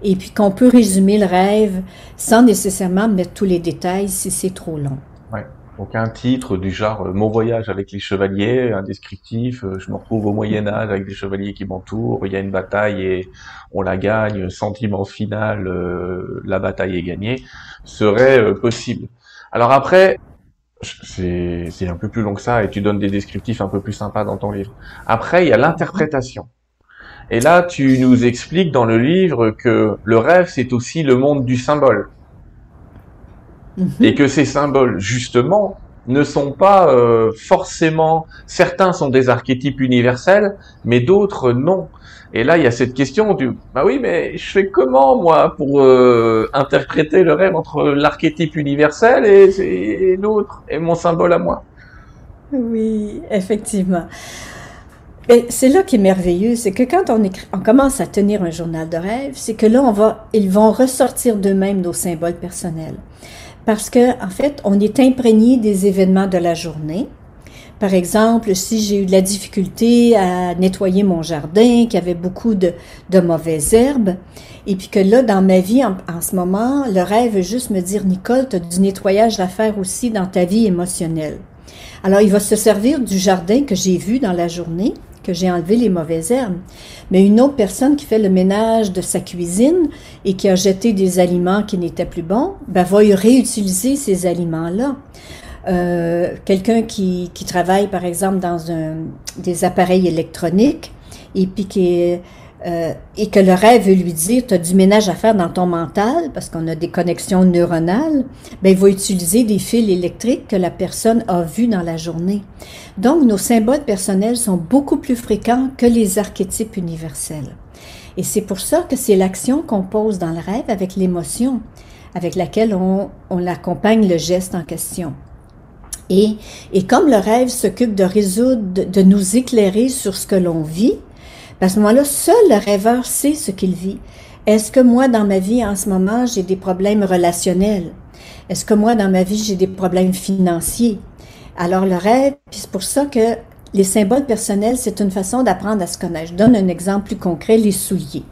Et puis qu'on peut résumer le rêve sans nécessairement mettre tous les détails si c'est trop long. Donc un titre du genre euh, Mon voyage avec les chevaliers, un descriptif, euh, je me retrouve au Moyen Âge avec des chevaliers qui m'entourent, il y a une bataille et on la gagne, sentiment final, euh, la bataille est gagnée, serait possible. Alors après, c'est un peu plus long que ça et tu donnes des descriptifs un peu plus sympas dans ton livre. Après, il y a l'interprétation. Et là, tu nous expliques dans le livre que le rêve, c'est aussi le monde du symbole. Mhm. et que ces symboles, justement, ne sont pas euh, forcément, certains sont des archétypes universels, mais d'autres non. Et là, il y a cette question du, bah oui, mais je fais comment moi pour euh, interpréter le rêve entre l'archétype universel et, l'autre et mon symbole à moi? Oui, effectivement. Et c'est là qui est merveilleux, c'est que quand on, on commence à tenir un journal de rêve, c'est que là, on va, ils vont ressortir d'eux-mêmes nos symboles personnels parce que en fait, on est imprégné des événements de la journée. Par exemple, si j'ai eu de la difficulté à nettoyer mon jardin, qu'il y avait beaucoup de, de mauvaises herbes, et puis que là, dans ma vie, en, en ce moment, le rêve veut juste me dire, Nicole, tu as du nettoyage à faire aussi dans ta vie émotionnelle. Alors, il va se servir du jardin que j'ai vu dans la journée que j'ai enlevé les mauvaises herbes. Mais une autre personne qui fait le ménage de sa cuisine et qui a jeté des aliments qui n'étaient plus bons, ben, va réutiliser ces aliments-là. Euh, Quelqu'un qui, qui, travaille, par exemple, dans un, des appareils électroniques et puis qui est euh, et que le rêve veut lui dire, tu as du ménage à faire dans ton mental, parce qu'on a des connexions neuronales, ben, il va utiliser des fils électriques que la personne a vus dans la journée. Donc, nos symboles personnels sont beaucoup plus fréquents que les archétypes universels. Et c'est pour ça que c'est l'action qu'on pose dans le rêve avec l'émotion avec laquelle on, on l'accompagne le geste en question. Et, et comme le rêve s'occupe de résoudre, de nous éclairer sur ce que l'on vit, à ce moment-là, seul le rêveur sait ce qu'il vit. Est-ce que moi, dans ma vie, en ce moment, j'ai des problèmes relationnels? Est-ce que moi, dans ma vie, j'ai des problèmes financiers? Alors, le rêve, puis c'est pour ça que les symboles personnels, c'est une façon d'apprendre à se connaître. Je donne un exemple plus concret, les souliers.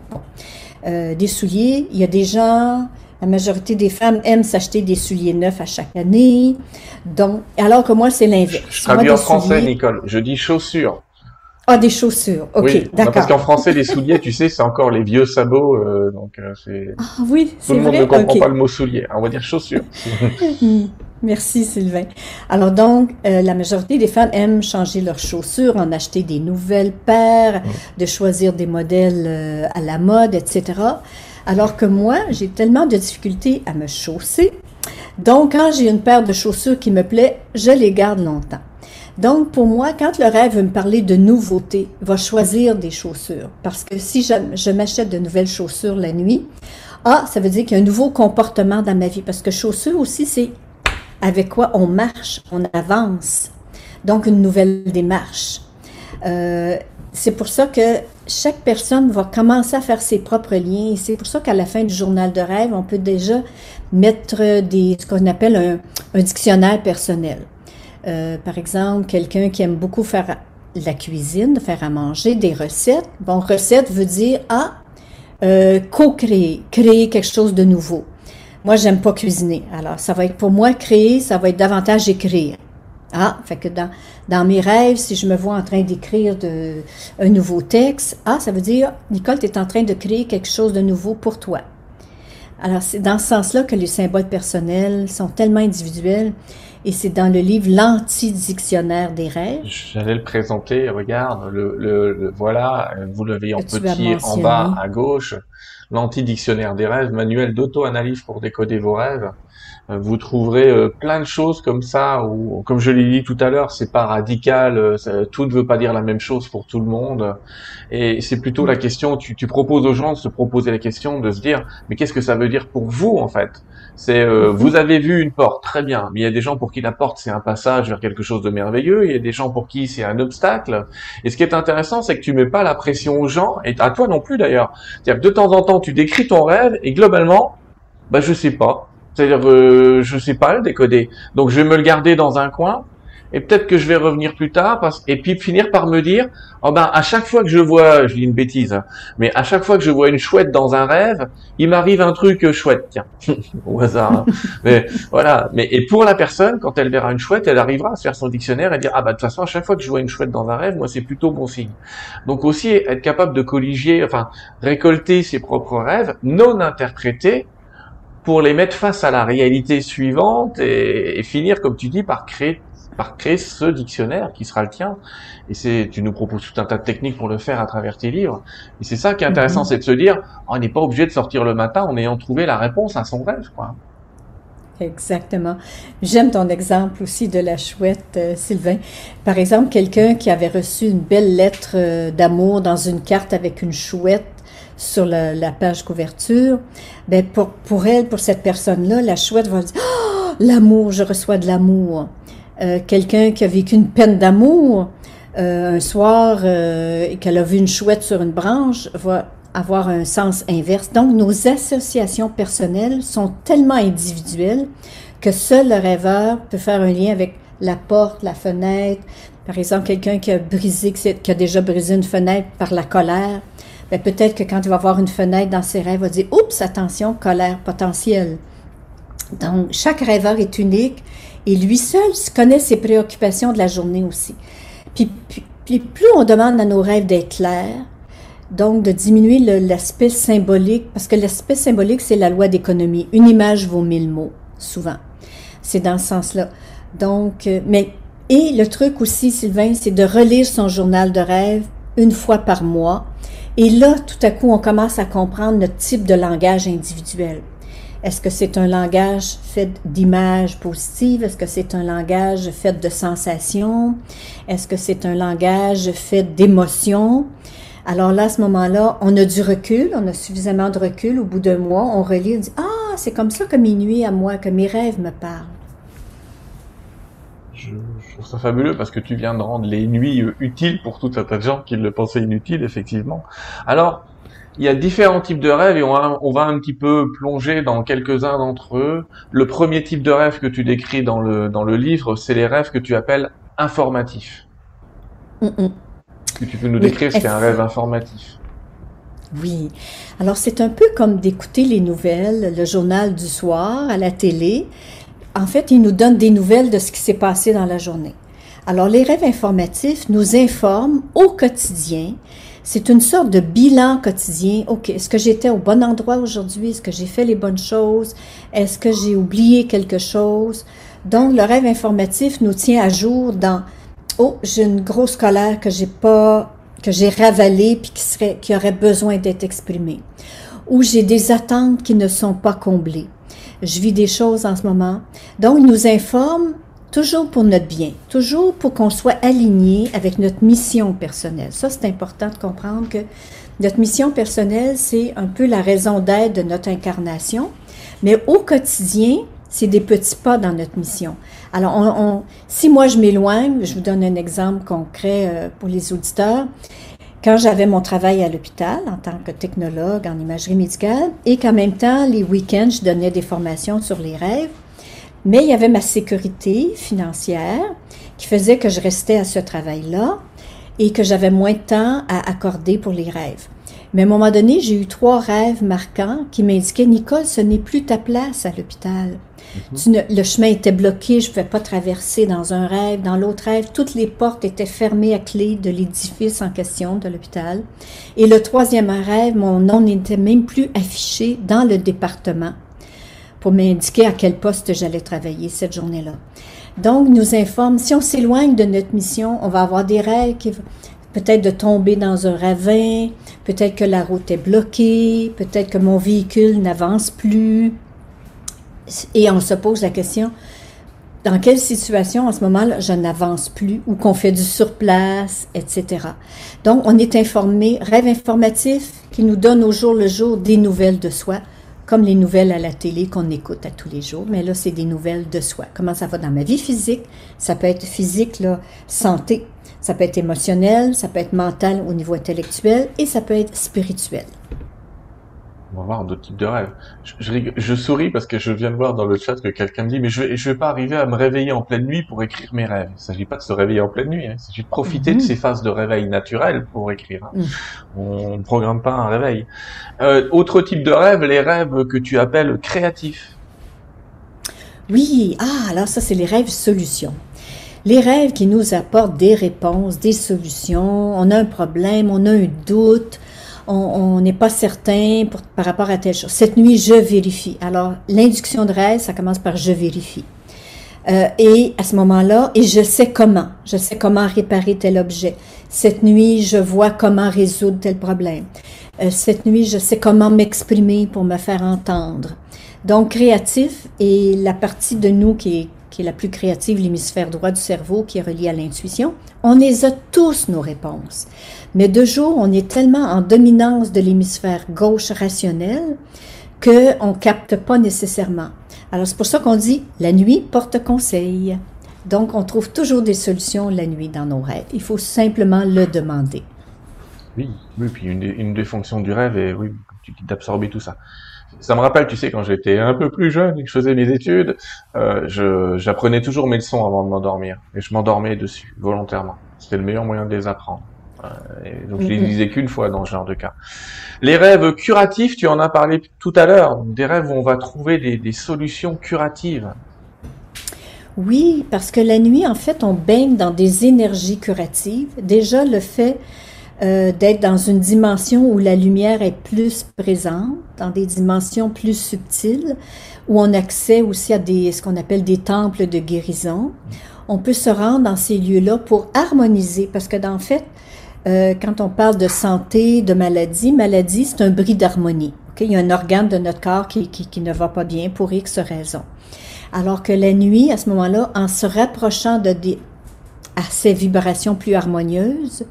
Euh, des souliers, il y a des gens, la majorité des femmes aiment s'acheter des souliers neufs à chaque année. Donc, alors que moi, c'est l'inverse. Je traduis en français, Nicole. Je dis chaussures. Ah, des chaussures. Ok, oui, d'accord. Parce qu'en français, les souliers, tu sais, c'est encore les vieux sabots, euh, donc euh, c'est. Ah oui, c'est. Tout le monde ne comprend pas le mot soulier. On va dire chaussures. Hmm. Merci Sylvain. Alors donc, euh, la majorité des femmes aiment changer leurs chaussures, en acheter des nouvelles paires, de choisir des modèles à la mode, etc. Alors que moi, j'ai tellement de difficultés à me chausser. Donc, quand j'ai une paire de chaussures qui me plaît, je les garde longtemps. Donc, pour moi, quand le rêve veut me parler de nouveauté, va choisir des chaussures. Parce que si je, m'achète de nouvelles chaussures la nuit, ah, ça veut dire qu'il y a un nouveau comportement dans ma vie. Parce que chaussures aussi, c'est avec quoi on marche, on avance. Donc, une nouvelle démarche. Euh, c'est pour ça que chaque personne va commencer à faire ses propres liens. C'est pour ça qu'à la fin du journal de rêve, on peut déjà mettre des, ce qu'on appelle un, dictionnaire personnel. Euh, par exemple, quelqu'un qui aime beaucoup faire la cuisine, faire à manger, des recettes. Bon, recette veut dire, ah, euh, co-créer, créer quelque chose de nouveau. Moi, j'aime pas cuisiner. Alors, ça va être pour moi créer, ça va être davantage écrire. Ah, fait que dans, mes rêves, si je me vois en train d'écrire un nouveau texte, ah, ça veut dire, Nicole, tu es en train de créer quelque chose de nouveau pour toi. Alors, c'est dans ce sens-là que les symboles personnels sont tellement individuels et c'est dans le livre L'anti-dictionnaire des rêves. J'allais le présenter, regarde, le, le, voilà, vous l'avez en petit en bas à gauche, L'anti-dictionnaire des rêves, manuel d'auto-analyse pour décoder vos rêves. Euh, vous trouverez euh, plein de choses comme ça, ou comme je l'ai dit tout à l'heure, c'est pas radical, euh, tout ne veut pas dire la même chose pour tout le monde, et c'est plutôt la question, tu, tu, proposes aux gens de se proposer la question, de se dire, mais qu'est-ce que ça veut dire pour vous en fait? C'est, mhm. vous avez vu une porte, très bien, mais il y a des gens pour qui la porte c'est un passage vers quelque chose de merveilleux, il y a des gens pour qui c'est un obstacle, et ce qui est intéressant, c'est que tu mets pas la pression aux gens, et à toi non plus d'ailleurs, c'est-à-dire que de temps en temps tu décris ton rêve, et globalement, bah je sais pas, c'est-à-dire, euh, je sais pas le décoder. Donc, je vais me le garder dans un coin. Et peut-être que je vais revenir plus tard, parce... et puis finir par me dire, oh ben à chaque fois que je vois, je dis une bêtise, hein, mais à chaque fois que je vois une chouette dans un rêve, il m'arrive un truc chouette, tiens, au hasard. Hein. mais voilà. Mais et pour la personne, quand elle verra une chouette, elle arrivera à se faire son dictionnaire et dire, ah bah de toute façon à chaque fois que je vois une chouette dans un rêve, moi c'est plutôt bon signe. Donc aussi être capable de colliger, enfin récolter ses propres rêves, non interprétés, pour les mettre face à la réalité suivante et, finir, comme tu dis, par créer par créer ce dictionnaire qui sera le tien. Et c'est, tu nous proposes tout un tas de techniques pour le faire à travers tes livres. Et c'est ça qui est intéressant, mhm. c'est de se dire, on n'est pas obligé de sortir le matin en ayant trouvé la réponse à son rêve, quoi. Exactement. J'aime ton exemple aussi de la chouette, euh, Sylvain. Par exemple, quelqu'un qui avait reçu une belle lettre euh, d'amour dans une carte avec une chouette sur la, la page couverture, ben pour, pour elle, pour cette personne-là, la chouette va dire oh, l'amour, je reçois de l'amour. Euh, Quelqu'un qui a vécu une peine d'amour euh, un soir euh, qu'elle a vu une chouette sur une branche va avoir un sens inverse. Donc, nos associations personnelles sont tellement individuelles que seul le rêveur peut faire un lien avec la porte, la fenêtre. Par exemple, quelqu'un qui a brisé, qui a déjà brisé une fenêtre par la colère, ben, peut-être que quand il va voir une fenêtre dans ses rêves, il va dire Oups, attention, colère potentielle. Donc, chaque rêveur est unique et lui seul connaît ses préoccupations de la journée aussi. Puis, puis, plus on demande à nos rêves d'être clairs, donc de diminuer l'aspect symbolique, parce que l'aspect symbolique, c'est la loi d'économie. Une image vaut mille mots, souvent. C'est dans ce sens-là. Donc, euh, mais, et le truc aussi, Sylvain, c'est de relire son journal de rêve une fois par mois et là, tout à coup, on commence à comprendre notre type de langage individuel. Est-ce que c'est un langage fait d'images positives? Est-ce que c'est un langage fait de sensations? Est-ce que c'est un langage fait d'émotions? Alors là, à ce moment-là, on a du recul, on a suffisamment de recul. Au bout d'un mois, on relit, on dit, ah, c'est comme ça que minuit à moi, que mes rêves me parlent je, trouve ça fabuleux parce que tu viens de rendre les nuits utiles pour tout un tas qui le pensaient inutile, effectivement. Alors, il y a différents types de rêves et on va, on va un petit peu plonger dans quelques-uns d'entre eux. Le premier type de rêve que tu décris dans le, dans le livre, c'est les rêves que tu appelles informatifs. Que tu peux nous décrire ce qu'est un rêve informatif Oui. Alors, c'est un peu comme d'écouter les nouvelles, le journal du soir à la télé en fait, il nous donne des nouvelles de ce qui s'est passé dans la journée. Alors, les rêves informatifs nous informent au quotidien. C'est une sorte de bilan quotidien. OK, est-ce que j'étais au bon endroit aujourd'hui? Est-ce que j'ai fait les bonnes choses? Est-ce que j'ai oublié quelque chose? Donc, le rêve informatif nous tient à jour dans Oh, j'ai une grosse colère que j'ai pas, que j'ai ravalée puis qui serait, qui aurait besoin d'être exprimée. Ou j'ai des attentes qui ne sont pas comblées je vis des choses en ce moment. Donc, il nous informe toujours pour notre bien, toujours pour qu'on soit aligné avec notre mission personnelle. Ça, c'est important de comprendre que notre mission personnelle, c'est un peu la raison d'être de notre incarnation, mais au quotidien, c'est des petits pas dans notre mission. Alors, si moi je m'éloigne, je vous donne un exemple concret euh, pour les auditeurs. Quand j'avais mon travail à l'hôpital en tant que technologue en imagerie médicale et qu'en même temps, les week-ends, je donnais des formations sur les rêves, mais il y avait ma sécurité financière qui faisait que je restais à ce travail-là et que j'avais moins de temps à accorder pour les rêves. Mais à un moment donné, j'ai eu trois rêves marquants qui m'indiquaient, Nicole, ce n'est plus ta place à l'hôpital. Mhm. le chemin était bloqué, je ne pouvais pas traverser dans un rêve. Dans l'autre rêve, toutes les portes étaient fermées à clé de l'édifice en question de l'hôpital. Et le troisième rêve, mon nom n'était même plus affiché dans le département pour m'indiquer à quel poste j'allais travailler cette journée-là. Donc, nous informe, si on s'éloigne de notre mission, on va avoir des rêves qui peut-être de tomber dans un ravin, peut-être que la route est bloquée, peut-être que mon véhicule n'avance plus. Et on se pose la question, dans quelle situation en ce moment-là je n'avance plus ou qu'on fait du surplace, etc. Donc, on est informé, rêve informatif qui nous donne au jour le jour des nouvelles de soi, comme les nouvelles à la télé qu'on écoute à tous les jours, mais là, c'est des nouvelles de soi. Comment ça va dans ma vie physique? Ça peut être physique, là, santé, ça peut être émotionnel, ça peut être mental au niveau intellectuel et ça peut être spirituel. On va voir d'autres types de rêves. Je, souris parce que je viens de voir dans le chat que quelqu'un me dit mais je vais, je vais pas arriver à me réveiller en pleine nuit pour écrire mes rêves. Il s'agit pas de se réveiller en pleine nuit, hein. il s'agit de profiter de mhm. ces phases de réveil naturel pour écrire. Hein. Mhm. On ne programme pas un réveil. Euh, autre type de rêve, les rêves que tu appelles créatifs. Oui, ah alors ça c'est les rêves solutions. Les rêves qui nous apportent des réponses, des solutions. On a un problème, on a un doute, on n'est pas certain par rapport à telle chose. Cette nuit, je vérifie. Alors, l'induction de rêve, ça commence par je vérifie. Euh, et à ce moment-là, et je sais comment, je sais comment réparer tel objet. Cette nuit, je vois comment résoudre tel problème. Euh, cette nuit, je sais comment m'exprimer pour me faire entendre. Donc, créatif est la partie de nous qui est qui est la plus créative, l'hémisphère droit du cerveau qui est relié à l'intuition, on les a tous nos réponses. Mais de jour, on est tellement en dominance de l'hémisphère gauche rationnel qu'on ne capte pas nécessairement. Alors c'est pour ça qu'on dit la nuit porte conseil. Donc on trouve toujours des solutions la nuit dans nos rêves. Il faut simplement le demander. Oui, oui puis une une des fonctions du rêve est oui, d'absorber tout ça ça me rappelle, tu sais, quand j'étais un peu plus jeune et que je faisais mes études, euh, j'apprenais toujours mes leçons avant de m'endormir. Et je m'endormais dessus, volontairement. C'était le meilleur moyen de les apprendre. Euh, et donc je les lisais qu'une fois dans ce genre de cas. Les rêves curatifs, tu en as parlé tout à l'heure. Des rêves où on va trouver des, des solutions curatives. Oui, parce que la nuit, en fait, on baigne dans des énergies curatives. Déjà, le fait euh, d'être dans une dimension où la lumière est plus présente, dans des dimensions plus subtiles, où on accède aussi à des, ce qu'on appelle des temples de guérison. On peut se rendre dans ces lieux-là pour harmoniser, parce que dans fait, euh, quand on parle de santé, de maladie, maladie, c'est un bris d'harmonie. Il y a un organe de notre corps qui, qui, qui ne va pas bien pour X raisons. Alors que la nuit, à ce moment-là, en se rapprochant de des, à ces vibrations plus harmonieuses,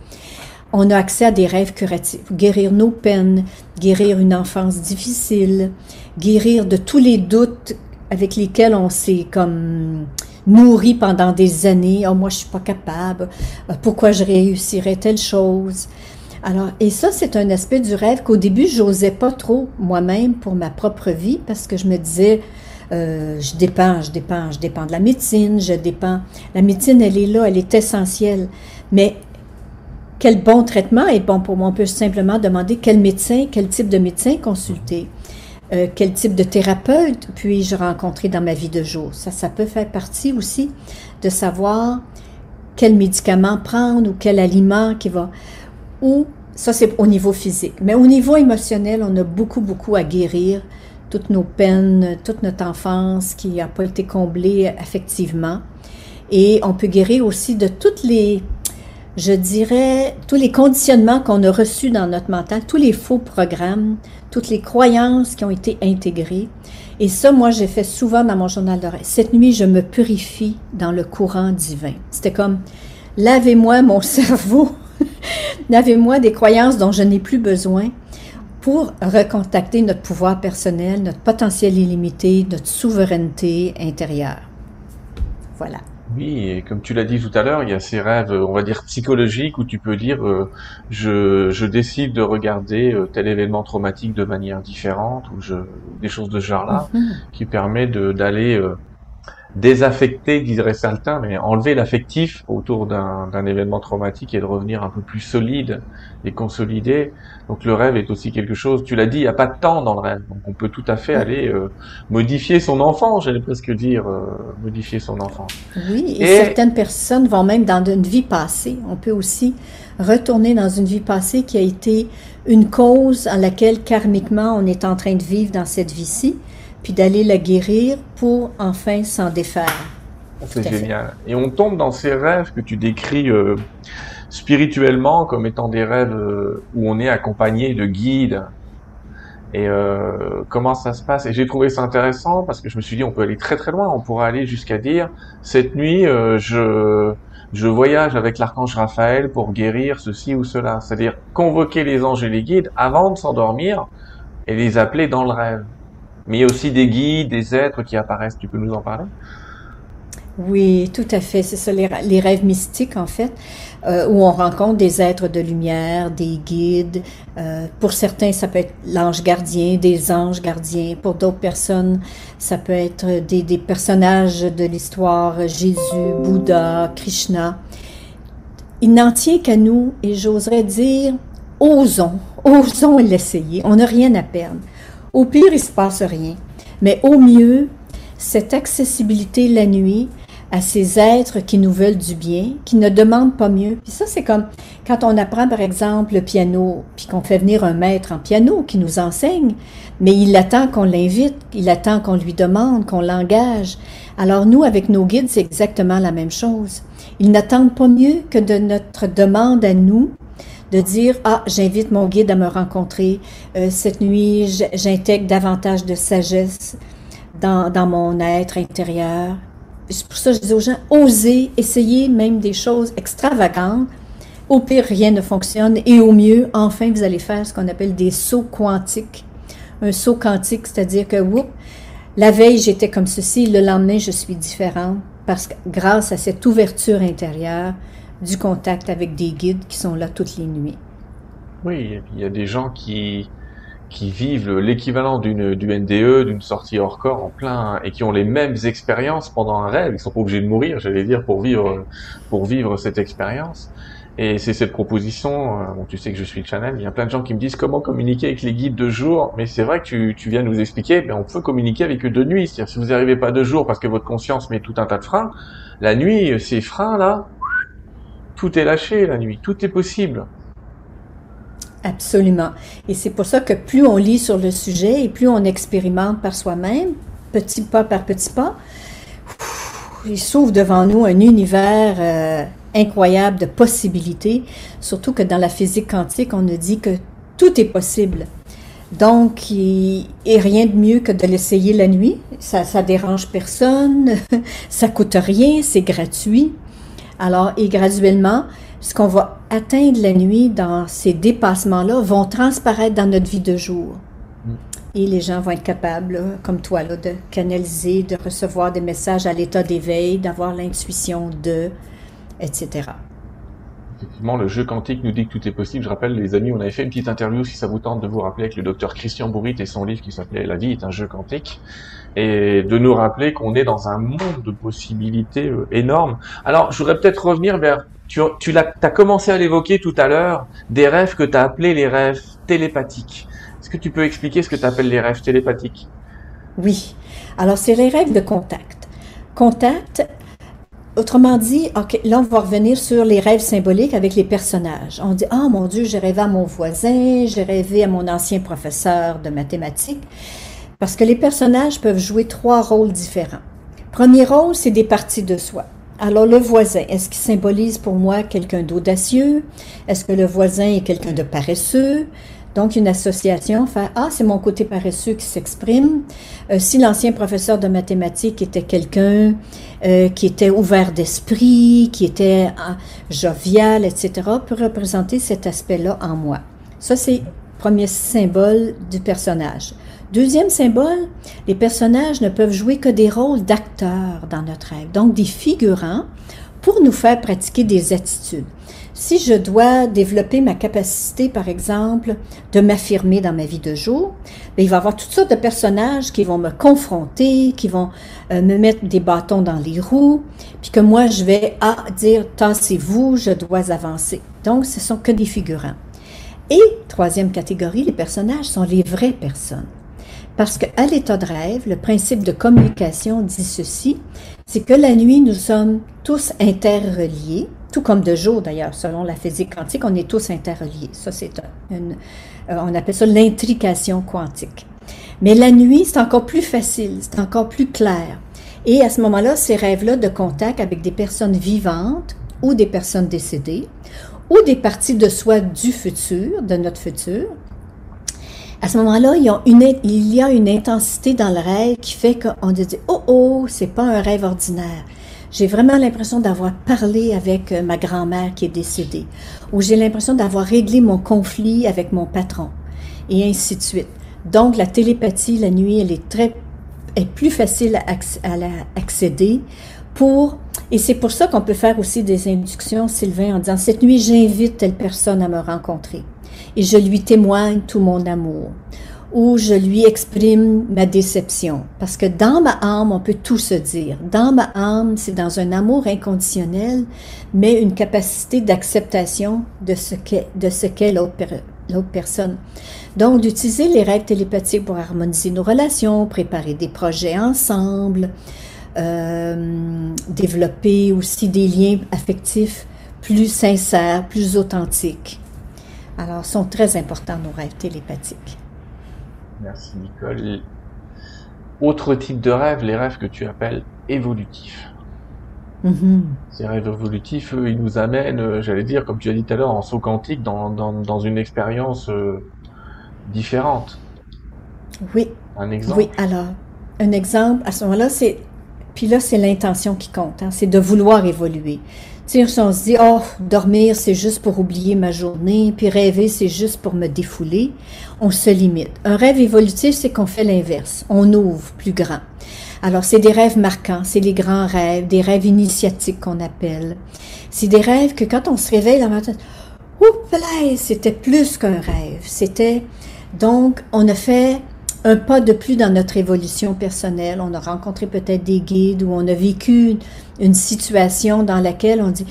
on a accès à des rêves curatifs, guérir nos peines, guérir une enfance difficile, guérir de tous les doutes avec lesquels on s'est comme nourri pendant des années. Oh, moi, je suis pas capable. Euh, pourquoi je réussirais telle chose? Alors, et ça, c'est un aspect du rêve qu'au début, j'osais pas trop moi-même pour ma propre vie parce que je me disais, euh, je dépends, je dépends, je dépends de la médecine, je dépends. La médecine, elle est là, elle est essentielle. Mais quel bon traitement est bon pour moi. On peut simplement demander quel médecin, quel type de médecin consulter, euh, quel type de thérapeute puis-je rencontrer dans ma vie de jour. Ça, ça peut faire partie aussi de savoir quel médicament prendre ou quel aliment qui va. Ou ça, c'est au niveau physique. Mais au niveau émotionnel, on a beaucoup, beaucoup à guérir. Toutes nos peines, toute notre enfance qui n'a pas été comblée affectivement. Et on peut guérir aussi de toutes les je dirais, tous les conditionnements qu'on a reçus dans notre mental, tous les faux programmes, toutes les croyances qui ont été intégrées. Et ça, moi, j'ai fait souvent dans mon journal de Cette nuit, je me purifie dans le courant divin. C'était comme, lavez-moi mon cerveau, lavez-moi des croyances dont je n'ai plus besoin pour recontacter notre pouvoir personnel, notre potentiel illimité, notre souveraineté intérieure. Voilà. Oui, et comme tu l'as dit tout à l'heure, il y a ces rêves, on va dire psychologiques, où tu peux dire, euh, je, je décide de regarder euh, tel événement traumatique de manière différente, ou je, des choses de ce genre-là, Mhm. qui permet de d'aller euh, désaffecter, dirait certains, mais enlever l'affectif autour d'un d'un événement traumatique et de revenir un peu plus solide et consolidé. Donc le rêve est aussi quelque chose, tu l'as dit, il n'y a pas de temps dans le rêve, donc on peut tout à fait aller euh, modifier son enfant, j'allais presque dire, euh, modifier son enfant. Oui, et, Et- certaines personnes vont même dans une vie passée. On peut aussi retourner dans une vie passée qui a été une cause à laquelle karmiquement on est en train de vivre dans cette vie-ci, puis d'aller la guérir pour enfin s'en défaire. C'est génial. Et on tombe dans ces rêves que tu décris euh, spirituellement comme étant des rêves euh, où on est accompagné de guides. Et euh, comment ça se passe? Et j'ai trouvé ça intéressant parce que je me suis dit on peut aller très très loin. On pourrait aller jusqu'à dire cette nuit je je voyage avec l'archange Raphaël pour guérir ceci ou cela. C'est-à-dire convoquer les anges et les guides avant de s'endormir et les appeler dans le rêve. Mais il y a aussi des guides, des êtres qui apparaissent. Tu peux nous en parler? Oui, tout à fait. C'est ça, les, rêves mystiques, en fait, euh, où on rencontre des êtres de lumière, des guides. Euh, pour certains, ça peut être l'ange gardien, des anges gardiens. Pour d'autres personnes, ça peut être des, des personnages de l'histoire, Jésus, Bouddha, Krishna. Il n'en tient qu'à nous, et j'oserais dire, osons, osons l'essayer. On n'a rien à perdre. Au pire, il se passe rien. Mais au mieux, cette accessibilité la nuit à ces êtres qui nous veulent du bien, qui ne demandent pas mieux. Puis ça, c'est comme quand on apprend, par exemple, le piano, puis qu'on fait venir un maître en piano qui nous enseigne, mais il attend qu'on l'invite, il attend qu'on lui demande, qu'on l'engage. Alors nous, avec nos guides, c'est exactement la même chose. Ils n'attendent pas mieux que de notre demande à nous de dire ah j'invite mon guide à me rencontrer. Euh, cette nuit j'intègre davantage de sagesse dans, dans mon être intérieur c'est pour ça que je dis aux gens osez essayer même des choses extravagantes. Au pire rien ne fonctionne. Et au mieux enfin vous allez faire ce qu'on appelle des sauts quantiques. Un saut quantique c'est-à-dire que whoop, la veille j'étais comme ceci le lendemain je suis différente parce que grâce à cette ouverture intérieure du contact avec des guides qui sont là toutes les nuits. Oui, il y a des gens qui qui vivent le- l'équivalent d'une du NDE, d'une sortie hors corps en plein et qui ont les mêmes expériences pendant un rêve. Ils sont pas obligés de mourir, j'allais dire, pour vivre pour vivre cette expérience. Et c'est cette proposition. euh, Bon, tu sais que je suis le channel. Il y a plein de gens qui me disent comment communiquer avec les guides de jour? Mais c'est vrai que tu, tu viens nous expliquer. Mais on peut communiquer avec eux de nuit. C'est-à-dire si vous n'arrivez pas de jour parce que votre conscience met tout un tas de freins, la nuit, ces freins là, tout est lâché la nuit. Tout est possible. Absolument. Et c'est pour ça que plus on lit sur le sujet et plus on expérimente par soi-même, petit pas par petit pas, il s'ouvre devant nous un univers euh, incroyable de possibilités, surtout que dans la physique quantique, on nous dit que tout est possible. Donc, il, et rien de mieux que de l'essayer la nuit. Ça, ça dérange personne, ça coûte rien, c'est gratuit. Alors, et graduellement, ce qu'on va atteindre la nuit dans ces dépassements-là vont transparaître dans notre vie de jour. Mm. Et les gens vont être capables, là, comme toi, là, de canaliser, de recevoir des messages à l'état d'éveil, d'avoir l'intuition de, etc. Effectivement, le jeu quantique nous dit que tout est possible. Je rappelle, les amis, on avait fait une petite interview, si ça vous tente de vous rappeler, avec le docteur Christian Bourrit et son livre qui s'appelait La vie est un jeu quantique. Et de nous rappeler qu'on est dans un monde de possibilités euh, énormes. Alors, je voudrais peut-être revenir vers... Tu, as commencé à l'évoquer tout à l'heure, des rêves que tu as appelés les rêves télépathiques. Est-ce que tu peux expliquer ce que tu appelles les rêves télépathiques? Oui. Alors, c'est les rêves de contact. Contact, autrement dit, ok, là, on va revenir sur les rêves symboliques avec les personnages. On dit, ah mon Dieu, j'ai rêvé à mon voisin, j'ai rêvé à mon ancien professeur de mathématiques. Parce que les personnages peuvent jouer trois rôles différents. Premier rôle, c'est des parties de soi. Alors, le voisin, est-ce qu'il symbolise pour moi quelqu'un d'audacieux? Est-ce que le voisin est quelqu'un de paresseux? Donc, une association fait Ah, c'est mon côté paresseux qui s'exprime. Euh, si l'ancien professeur de mathématiques était quelqu'un euh, qui était ouvert d'esprit, qui était euh, jovial, etc., peut représenter cet aspect-là en moi. Ça, c'est premier symbole du personnage. Deuxième symbole, les personnages ne peuvent jouer que des rôles d'acteurs dans notre rêve, donc des figurants pour nous faire pratiquer des attitudes. Si je dois développer ma capacité, par exemple, de m'affirmer dans ma vie de jour, bien, il va y avoir toutes sortes de personnages qui vont me confronter, qui vont euh, me mettre des bâtons dans les roues, puis que moi, je vais à dire, tassez-vous, je dois avancer. Donc, ce sont que des figurants. Et troisième catégorie, les personnages sont les vraies personnes. Parce qu'à l'état de rêve, le principe de communication dit ceci, c'est que la nuit, nous sommes tous interreliés, tout comme de jour d'ailleurs, selon la physique quantique, on est tous interreliés. Ça, c'est une, euh, on appelle ça l'intrication quantique. Mais la nuit, c'est encore plus facile, c'est encore plus clair. Et à ce moment-là, ces rêves-là de contact avec des personnes vivantes ou des personnes décédées, ou des parties de soi du futur, de notre futur, à ce moment-là, il y a une intensité dans le rêve qui fait qu'on dit Oh oh, c'est pas un rêve ordinaire. J'ai vraiment l'impression d'avoir parlé avec euh, ma grand-mère qui est décédée, ou j'ai l'impression d'avoir réglé mon conflit avec mon patron, et ainsi de suite. Donc, la télépathie, la nuit, elle est très, est plus facile à, à accéder pour, et c'est pour ça qu'on peut faire aussi des inductions, Sylvain, en disant, cette nuit, j'invite telle personne à me rencontrer et je lui témoigne tout mon amour ou je lui exprime ma déception. Parce que dans ma âme, on peut tout se dire. Dans ma âme, c'est dans un amour inconditionnel, mais une capacité d'acceptation de ce qu'est, de ce qu'est l'autre, l'autre personne. Donc, d'utiliser les rêves télépathiques pour harmoniser nos relations, préparer des projets ensemble, euh, développer aussi des liens affectifs plus sincères, plus authentiques. Alors, sont très importants nos rêves télépathiques. Merci Nicole. Autre type de rêve, les rêves que tu appelles évolutifs. Mm-hmm. Ces rêves évolutifs, ils nous amènent, euh, j'allais dire, comme tu as dit tout à l'heure, en saut quantique, dans, dans, une expérience euh, différente. Oui. Un exemple? Oui, alors, un exemple, à ce moment-là, c'est. Puis là, c'est l'intention qui compte, hein, c'est de vouloir évoluer. Sais, on se dit, oh, dormir, c'est juste pour oublier ma journée, puis rêver, c'est juste pour me défouler, on se limite. Un rêve évolutif, c'est qu'on fait l'inverse. On ouvre plus grand. Alors, c'est des rêves marquants, c'est les grands rêves, des rêves initiatiques qu'on appelle. C'est des rêves que quand on se réveille dans matin, c'était plus qu'un rêve. C'était, donc, on a fait un pas de plus dans notre évolution personnelle. On a rencontré peut-être des guides ou on a vécu une situation dans laquelle on dit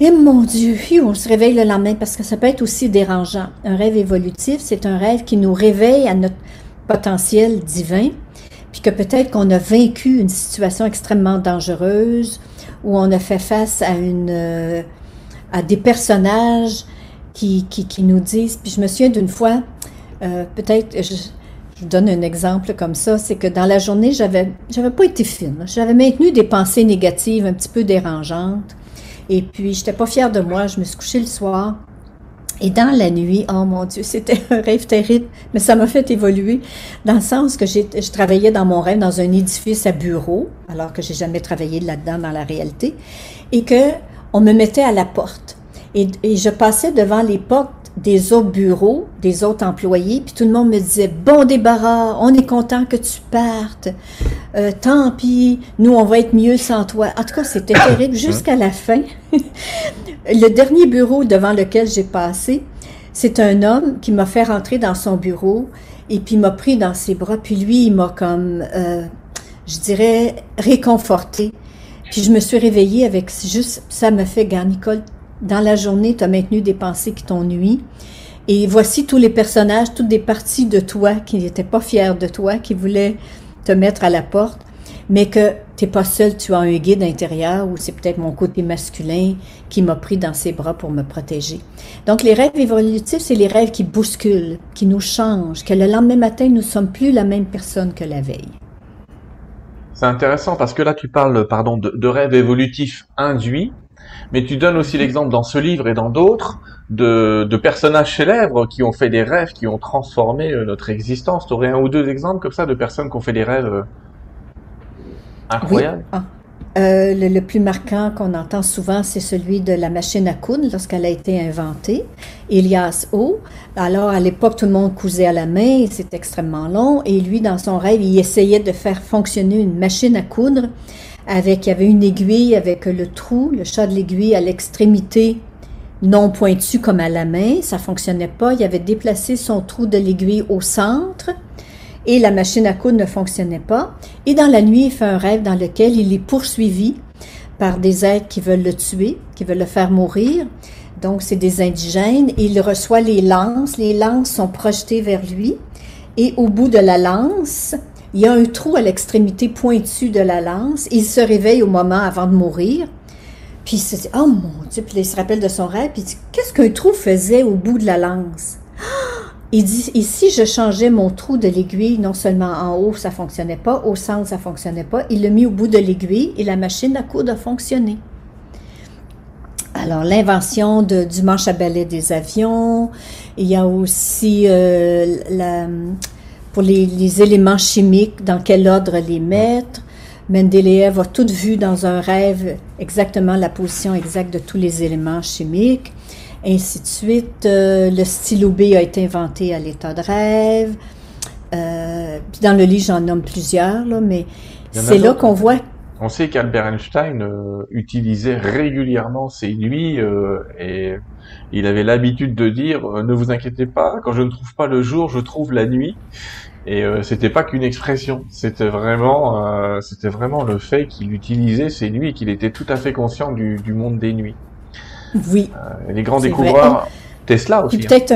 Eh mon Dieu, on se réveille le lendemain parce que ça peut être aussi dérangeant. Un rêve évolutif, c'est un rêve qui nous réveille à notre potentiel divin, puis que peut-être qu'on a vaincu une situation extrêmement dangereuse ou on a fait face à une euh, à des personnages qui, qui, nous disent. Puis je me souviens d'une fois, euh, peut-être, je donne un exemple comme ça, c'est que dans la journée, j'avais, j'avais pas été fine. J'avais maintenu des pensées négatives un petit peu dérangeantes. Et puis, j'étais pas fière de moi. Je me suis couchée le soir. Et dans la nuit, oh mon Dieu, c'était un rêve terrible, mais ça m'a fait évoluer dans le sens que j'ai, je travaillais dans mon rêve dans un édifice à bureau, alors que j'ai jamais travaillé là-dedans dans la réalité, et que on me mettait à la porte. Et, et je passais devant les portes des autres bureaux, des autres employés, puis tout le monde me disait bon débarras, on est content que tu partes, euh, tant pis, nous on va être mieux sans toi. En tout cas, c'était terrible jusqu'à la fin. le dernier bureau devant lequel j'ai passé, c'est un homme qui m'a fait rentrer dans son bureau et puis m'a pris dans ses bras, puis lui il m'a comme, euh, je dirais, réconforté. Puis je me suis réveillée avec juste, ça me fait, gars, Nicole, dans la journée, tu as maintenu des pensées qui t'ennuient. Et voici tous les personnages, toutes des parties de toi qui n'étaient pas fiers de toi, qui voulaient te mettre à la porte, mais que tu pas seul, tu as un guide intérieur ou c'est peut-être mon côté masculin qui m'a pris dans ses bras pour me protéger. Donc les rêves évolutifs, c'est les rêves qui bousculent, qui nous changent, que le lendemain matin, nous sommes plus la même personne que la veille. C'est intéressant parce que là, tu parles pardon, de rêves évolutifs induits mais tu donnes aussi l'exemple dans ce livre et dans d'autres de, de, personnages célèbres qui ont fait des rêves, qui ont transformé euh, notre existence. Tu aurais un ou deux exemples comme ça de personnes qui ont fait des rêves euh, incroyables? Oui. Ah. Euh, le, le, plus marquant qu'on entend souvent, c'est celui de la machine à coudre lorsqu'elle a été inventée. Elias O. Alors, à l'époque, tout le monde cousait à la main, c'est extrêmement long. Et lui, dans son rêve, il essayait de faire fonctionner une machine à coudre avec, il y avait une aiguille avec le trou, le chat de l'aiguille à l'extrémité non pointu comme à la main. Ça fonctionnait pas. Il avait déplacé son trou de l'aiguille au centre et la machine à coudre ne fonctionnait pas. Et dans la nuit, il fait un rêve dans lequel il est poursuivi par des êtres qui veulent le tuer, qui veulent le faire mourir. Donc, c'est des indigènes. Il reçoit les lances. Les lances sont projetées vers lui. Et au bout de la lance, il y a un trou à l'extrémité pointue de la lance. Il se réveille au moment avant de mourir. Puis il se dit, oh mon Dieu, puis il se rappelle de son rêve, puis il dit, qu'est-ce qu'un trou faisait au bout de la lance? Il dit, ici, je changeais mon trou de l'aiguille, non seulement en haut, ça fonctionnait pas, au centre, ça fonctionnait pas. Il l'a mis au bout de l'aiguille et la machine à coudre a fonctionné. Alors, l'invention du manche à balai des avions, il y a aussi euh, la, pour les, les, éléments chimiques, dans quel ordre les mettre. Mendeleev a tout vu dans un rêve exactement la position exacte de tous les éléments chimiques ainsi de suite. Euh, le stylo B a été inventé à l'état de rêve. Euh, puis dans le livre, j'en nomme plusieurs, là, mais c'est là qu'on voit. On sait qu'Albert Einstein euh, utilisait régulièrement ses nuits et il avait l'habitude de dire ne vous inquiétez pas, quand je ne trouve pas le jour, je trouve la nuit. Et c'était pas qu'une expression, c'était vraiment, c'était vraiment le fait qu'il utilisait ses nuits et qu'il était tout à fait conscient du, du monde des nuits. Oui. Euh, les grands découvreurs. Tesla aussi. Hein. Peut-être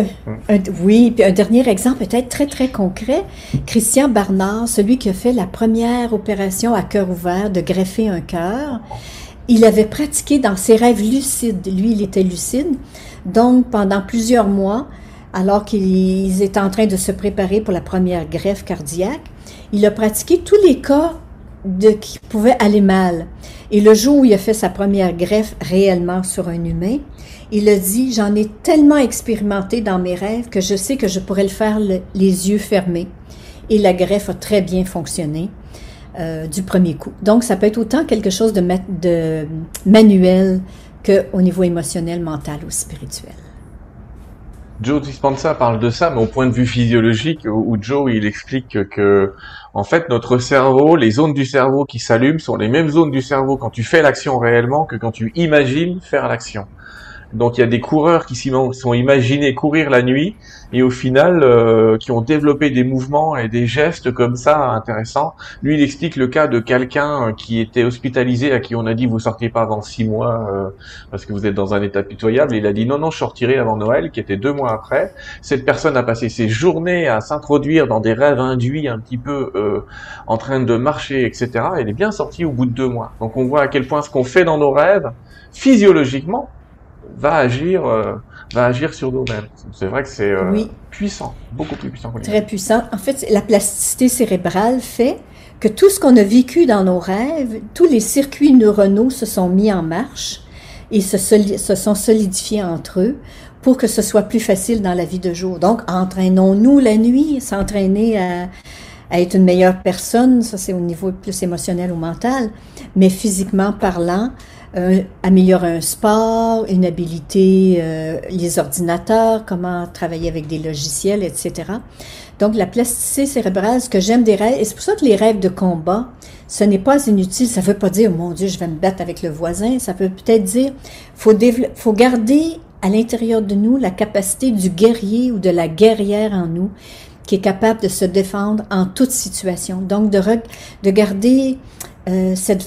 un, oui, puis un dernier exemple peut-être très très concret. Christian Barnard, celui qui a fait la première opération à cœur ouvert de greffer un cœur, il avait pratiqué dans ses rêves lucides. Lui, il était lucide. Donc, pendant plusieurs mois, alors qu'ils étaient en train de se préparer pour la première greffe cardiaque, il a pratiqué tous les cas de, qui pouvaient aller mal. Et le jour où il a fait sa première greffe réellement sur un humain, il a dit, j'en ai tellement expérimenté dans mes rêves que je sais que je pourrais le faire les yeux fermés. Et la greffe a très bien fonctionné euh, du premier coup. Donc, ça peut être autant quelque chose de, de manuel qu'au niveau émotionnel, mental ou spirituel. Joe Dispenza parle de ça, mais au point de vue physiologique, où Joe il explique que en fait notre cerveau, les zones du cerveau qui s'allument sont les mêmes zones du cerveau quand tu fais l'action réellement que quand tu imagines faire l'action. Donc il y a des coureurs qui sont imaginés courir la nuit et au final euh, qui ont développé des mouvements et des gestes comme ça intéressants. Lui il explique le cas de quelqu'un qui était hospitalisé à qui on a dit vous sortez pas avant six mois euh, parce que vous êtes dans un état pitoyable. il a dit non non je sortirai avant Noël qui était deux mois après. Cette personne a passé ses journées à s'introduire dans des rêves induits un petit peu euh, en train de marcher etc. Elle est bien sortie au bout de deux mois. Donc on voit à quel point ce qu'on fait dans nos rêves physiologiquement va agir, euh, va agir sur nous-mêmes. C'est vrai que c'est euh, puissant, beaucoup plus puissant. Très puissant. En fait, la plasticité cérébrale fait que tout ce qu'on a vécu dans nos rêves, tous les circuits neuronaux se sont mis en marche et se, se sont solidifiés entre eux pour que ce soit plus facile dans la vie de jour. Donc, entraînons-nous la nuit, s'entraîner à, à être une meilleure personne, ça c'est au niveau plus émotionnel ou mental, mais physiquement parlant, euh, améliorer un sport, une habilité, euh, les ordinateurs, comment travailler avec des logiciels, etc. Donc, la plasticité cérébrale, ce que j'aime des rêves, et c'est pour ça que les rêves de combat, ce n'est pas inutile. Ça ne veut pas dire, oh mon Dieu, je vais me battre avec le voisin. Ça peut peut-être dire, faut, faut garder à l'intérieur de nous la capacité du guerrier ou de la guerrière en nous qui est capable de se défendre en toute situation. Donc, de, de garder euh, cette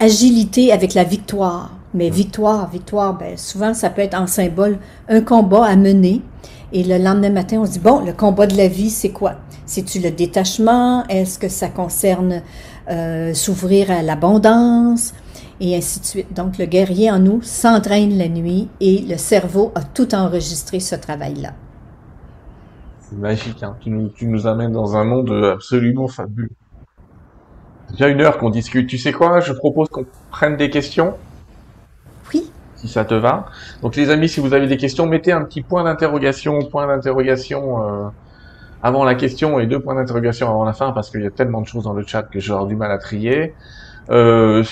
agilité avec la victoire. Mais victoire, victoire, ben, souvent ça peut être en symbole un combat à mener. Et le lendemain matin, on se dit, bon, le combat de la vie, c'est quoi? C'est-tu le détachement? Est-ce que ça concerne euh, s'ouvrir à l'abondance? Et ainsi de suite. Donc, le guerrier en nous s'entraîne la nuit et le cerveau a tout enregistré ce travail-là. C'est magique, hein? tu, nous, tu nous amènes dans un monde absolument fabuleux déjà une heure qu'on discute. Tu sais quoi Je propose qu'on prenne des questions. Oui. Si ça te va. Donc les amis, si vous avez des questions, mettez un petit point d'interrogation, point d'interrogation euh, avant la question et deux points d'interrogation avant la fin parce qu'il y a tellement de choses dans le chat que j'aurai du mal à trier. Euh,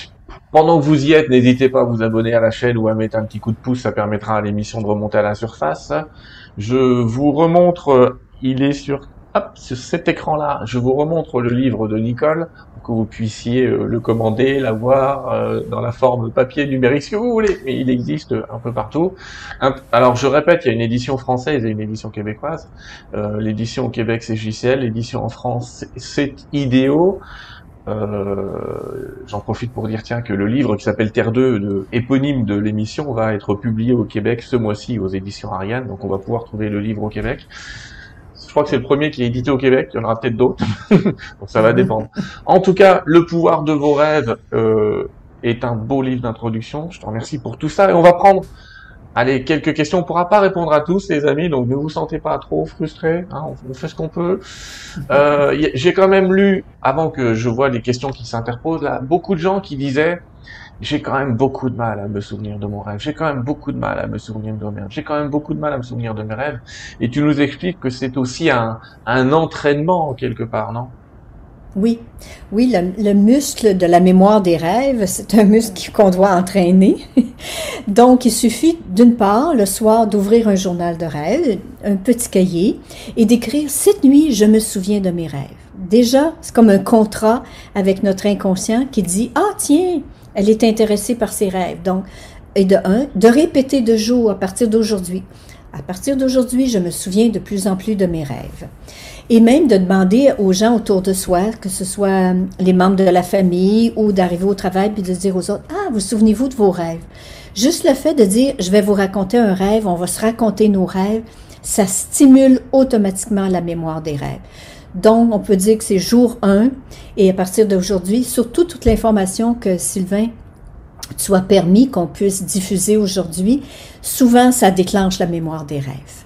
pendant que vous y êtes, n'hésitez pas à vous abonner à la chaîne ou à mettre un petit coup de pouce, ça permettra à l'émission de remonter à la surface. Je vous remontre, il est sur hop, sur cet écran-là, je vous remontre le livre de Nicole que vous puissiez euh, le commander, l'avoir euh, dans la forme papier numérique, si vous voulez. Mais il existe un peu partout. alors je répète, il y a une édition française et une édition québécoise. Euh, l'édition au Québec c'est JCL, l'édition en France c'est Idéo. J'en profite pour dire tiens que le livre qui s'appelle Terre 2, de, éponyme de l'émission, va être publié au Québec ce mois-ci aux éditions Ariane, donc on va pouvoir trouver le livre au Québec. Je crois que c'est le premier qui est édité au Québec. Il y en aura peut-être d'autres. Donc ça va dépendre. En tout cas, Le pouvoir de vos rêves euh, est un beau livre d'introduction. Je te remercie pour tout ça. Et on va prendre Allez, quelques questions. On pourra pas répondre à tous, les amis, donc ne vous sentez pas trop frustrés. Hein, on, fait ce qu'on peut. Euh, J'ai quand même lu, avant que je vois les questions qui s'interposent là, beaucoup de gens qui disaient j'ai quand même beaucoup de mal à me souvenir de mon rêve. J'ai quand même beaucoup de mal à me souvenir de mes rêves. J'ai quand même beaucoup de mal à me souvenir de mes rêves. Et tu nous expliques que c'est aussi un, un entraînement quelque part, non? Oui, oui, le, muscle de la mémoire des rêves, c'est un muscle qu'on doit entraîner. Donc, il suffit d'une part, le soir, d'ouvrir un journal de rêve, un petit cahier, et d'écrire Cette nuit, je me souviens de mes rêves. Déjà, c'est comme un contrat avec notre inconscient qui dit Ah, tiens, elle est intéressée par ses rêves. Donc, et de un, de répéter de jour à partir d'aujourd'hui. À partir d'aujourd'hui, je me souviens de plus en plus de mes rêves. Et même de demander aux gens autour de soi, que ce soit les membres de la famille ou d'arriver au travail puis de dire aux autres, ah, vous souvenez-vous de vos rêves? Juste le fait de dire, je vais vous raconter un rêve, on va se raconter nos rêves, ça stimule automatiquement la mémoire des rêves. Donc, on peut dire que c'est jour 1 et à partir d'aujourd'hui, surtout toute l'information que Sylvain soit permis qu'on puisse diffuser aujourd'hui, souvent ça déclenche la mémoire des rêves.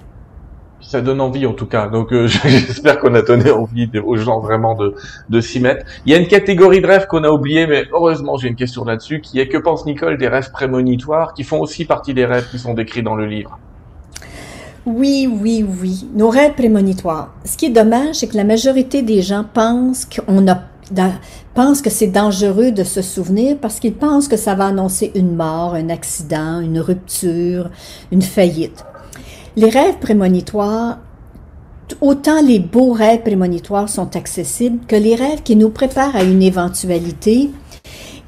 Ça donne envie en tout cas, donc euh, j'espère qu'on a donné envie aux gens vraiment de, de s'y mettre. Il y a une catégorie de rêves qu'on a oublié, mais heureusement j'ai une question là-dessus, qui est que pense Nicole des rêves prémonitoires, qui font aussi partie des rêves qui sont décrits dans le livre? Oui, oui, oui. Nos rêves prémonitoires. Ce qui est dommage, c'est que la majorité des gens pensent qu'on a pensent que c'est dangereux de se souvenir parce qu'ils pensent que ça va annoncer une mort, un accident, une rupture, une faillite. Les rêves prémonitoires, autant les beaux rêves prémonitoires sont accessibles que les rêves qui nous préparent à une éventualité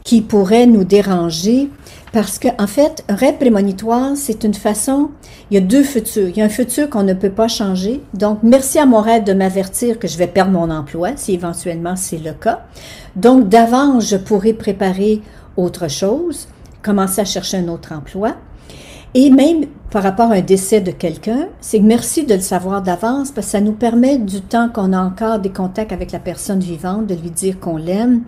qui pourrait nous déranger parce que, en fait, un rêve prémonitoire, c'est une façon, il y a deux futurs. Il y a un futur qu'on ne peut pas changer. Donc, merci à mon rêve de m'avertir que je vais perdre mon emploi, si éventuellement c'est le cas. Donc, d'avance, je pourrais préparer autre chose, commencer à chercher un autre emploi. Et même par rapport à un décès de quelqu'un, c'est merci de le savoir d'avance parce que ça nous permet du temps qu'on a encore des contacts avec la personne vivante, de lui dire qu'on l'aime,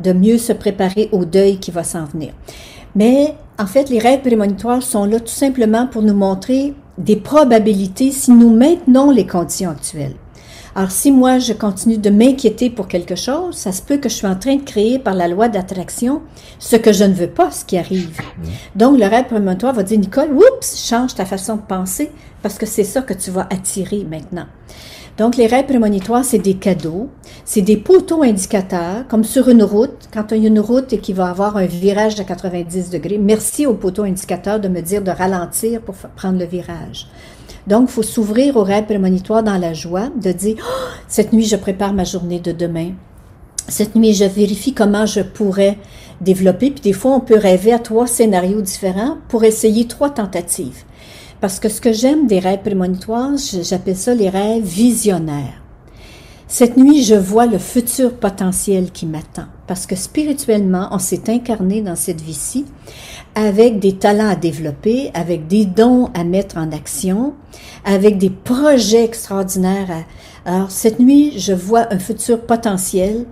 de mieux se préparer au deuil qui va s'en venir. Mais en fait, les règles prémonitoires sont là tout simplement pour nous montrer des probabilités si nous maintenons les conditions actuelles. Alors, si moi, je continue de m'inquiéter pour quelque chose, ça se peut que je suis en train de créer par la loi d'attraction ce que je ne veux pas, ce qui arrive. Mmh. Donc, le rêve prémonitoire va dire, Nicole, oups, change ta façon de penser parce que c'est ça que tu vas attirer maintenant. Donc, les rêves prémonitoires, c'est des cadeaux, c'est des poteaux indicateurs, comme sur une route, quand il y a une route et qu'il va avoir un virage de 90 degrés. Merci aux poteaux indicateurs de me dire de ralentir pour prendre le virage. Donc, il faut s'ouvrir aux rêves prémonitoires dans la joie, de dire, oh, cette nuit, je prépare ma journée de demain. Cette nuit, je vérifie comment je pourrais développer. Puis des fois, on peut rêver à trois scénarios différents pour essayer trois tentatives. Parce que ce que j'aime des rêves prémonitoires, j'appelle ça les rêves visionnaires. Cette nuit, je vois le futur potentiel qui m'attend. Parce que spirituellement, on s'est incarné dans cette vie-ci avec des talents à développer, avec des dons à mettre en action, avec des projets extraordinaires. Alors, cette nuit, je vois un futur potentiel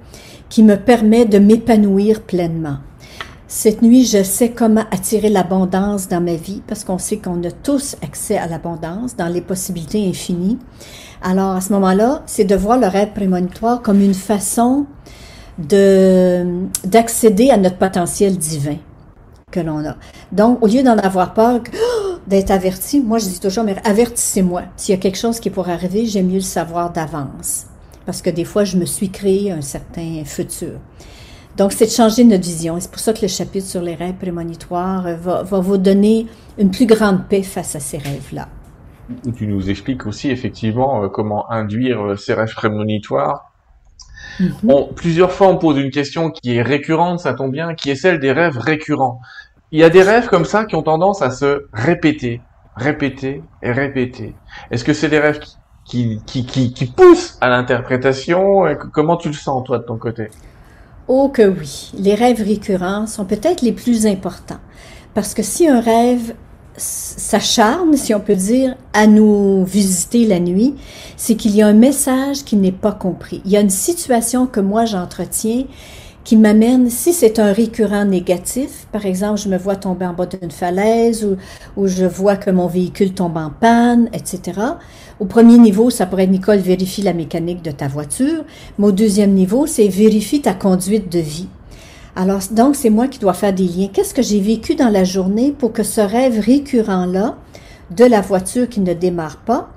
qui me permet de m'épanouir pleinement. Cette nuit, je sais comment attirer l'abondance dans ma vie parce qu'on sait qu'on a tous accès à l'abondance dans les possibilités infinies. Alors, à ce moment-là, c'est de voir le rêve prémonitoire comme une façon de, d'accéder à notre potentiel divin que l'on a. Donc, au lieu d'en avoir peur, d'être averti, moi je dis toujours, mais avertissez-moi. S'il y a quelque chose qui pourrait arriver, j'aime mieux le savoir d'avance. Parce que des fois, je me suis créé un certain futur. Donc, c'est de changer notre vision. Et c'est pour ça que le chapitre sur les rêves prémonitoires euh, va, va vous donner une plus grande paix face à ces rêves-là. Tu nous expliques aussi effectivement euh, comment induire euh, ces rêves prémonitoires. Mm plusieurs fois, on pose une question qui est récurrente, ça tombe bien, qui est celle des rêves récurrents. Il y a des rêves comme ça qui ont tendance à se répéter, répéter et répéter. Est-ce que c'est des rêves qui, qui, qui, qui poussent à l'interprétation? Comment tu le sens, toi, de ton côté? Oh que oui, les rêves récurrents sont peut-être les plus importants. Parce que si un rêve s'acharne, si on peut dire, à nous visiter la nuit, c'est qu'il y a un message qui n'est pas compris. Il y a une situation que moi j'entretiens qui m'amène, si c'est un récurrent négatif, par exemple, je me vois tomber en bas d'une falaise ou, ou, je vois que mon véhicule tombe en panne, etc. Au premier niveau, ça pourrait être Nicole, vérifie la mécanique de ta voiture, mais au deuxième niveau, c'est vérifie ta conduite de vie. Alors, donc, c'est moi qui dois faire des liens. Qu'est-ce que j'ai vécu dans la journée pour que ce rêve récurrent-là de la voiture qui ne démarre pas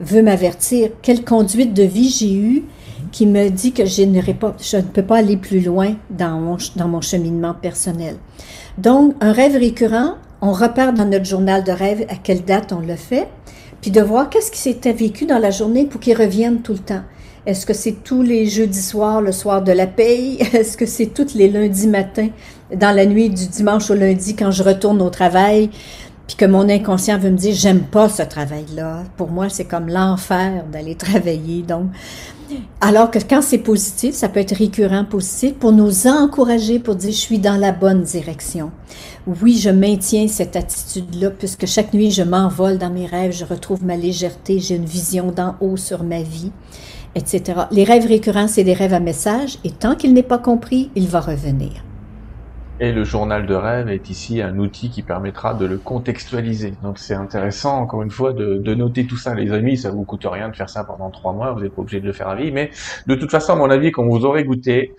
veut m'avertir quelle conduite de vie j'ai eue qui me dit que je, ne peux pas aller plus loin dans mon, dans mon cheminement personnel. Donc, un rêve récurrent, on repart dans notre journal de rêve à quelle date on le fait, puis de voir qu'est-ce qui s'était vécu dans la journée pour qu'il revienne tout le temps. Est-ce que c'est tous les jeudis soirs, le soir de la paye? Est-ce que c'est tous les lundis matins, dans la nuit du dimanche au lundi, quand je retourne au travail? Puis que mon inconscient veut me dire j'aime pas ce travail-là. Pour moi, c'est comme l'enfer d'aller travailler. Donc, alors que quand c'est positif, ça peut être récurrent positif pour nous encourager, pour dire je suis dans la bonne direction. Oui, je maintiens cette attitude-là puisque chaque nuit je m'envole dans mes rêves, je retrouve ma légèreté, j'ai une vision d'en haut sur ma vie, etc. Les rêves récurrents, c'est des rêves à message et tant qu'il n'est pas compris, il va revenir. Et le journal de rêve est ici un outil qui permettra de le contextualiser. Donc c'est intéressant, encore une fois, de, de, noter tout ça. Les amis, ça vous coûte rien de faire ça pendant trois mois, vous n'êtes pas obligé de le faire à vie. Mais de toute façon, à mon avis, quand vous aurez goûté,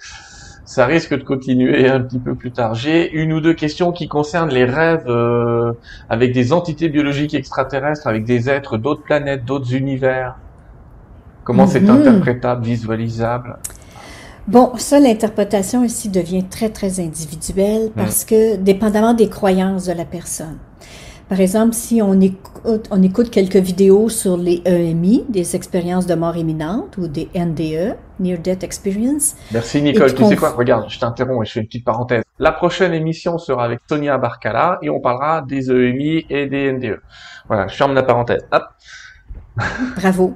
ça risque de continuer un petit peu plus tard. J'ai une ou deux questions qui concernent les rêves euh, avec des entités biologiques extraterrestres, avec des êtres d'autres planètes, d'autres univers. Comment c'est mhm. interprétable, visualisable? Bon, ça, l'interprétation ici devient très, très individuelle parce que dépendamment des croyances de la personne. Par exemple, si on écoute, on écoute quelques vidéos sur les EMI, des expériences de mort imminente, ou des NDE, Near Death Experience. Merci Nicole. Tu sais quoi? Regarde, je t'interromps et je fais une petite parenthèse. La prochaine émission sera avec Sonia Barcala et on parlera des EMI et des NDE. Voilà, je ferme la parenthèse. Hop. Bravo.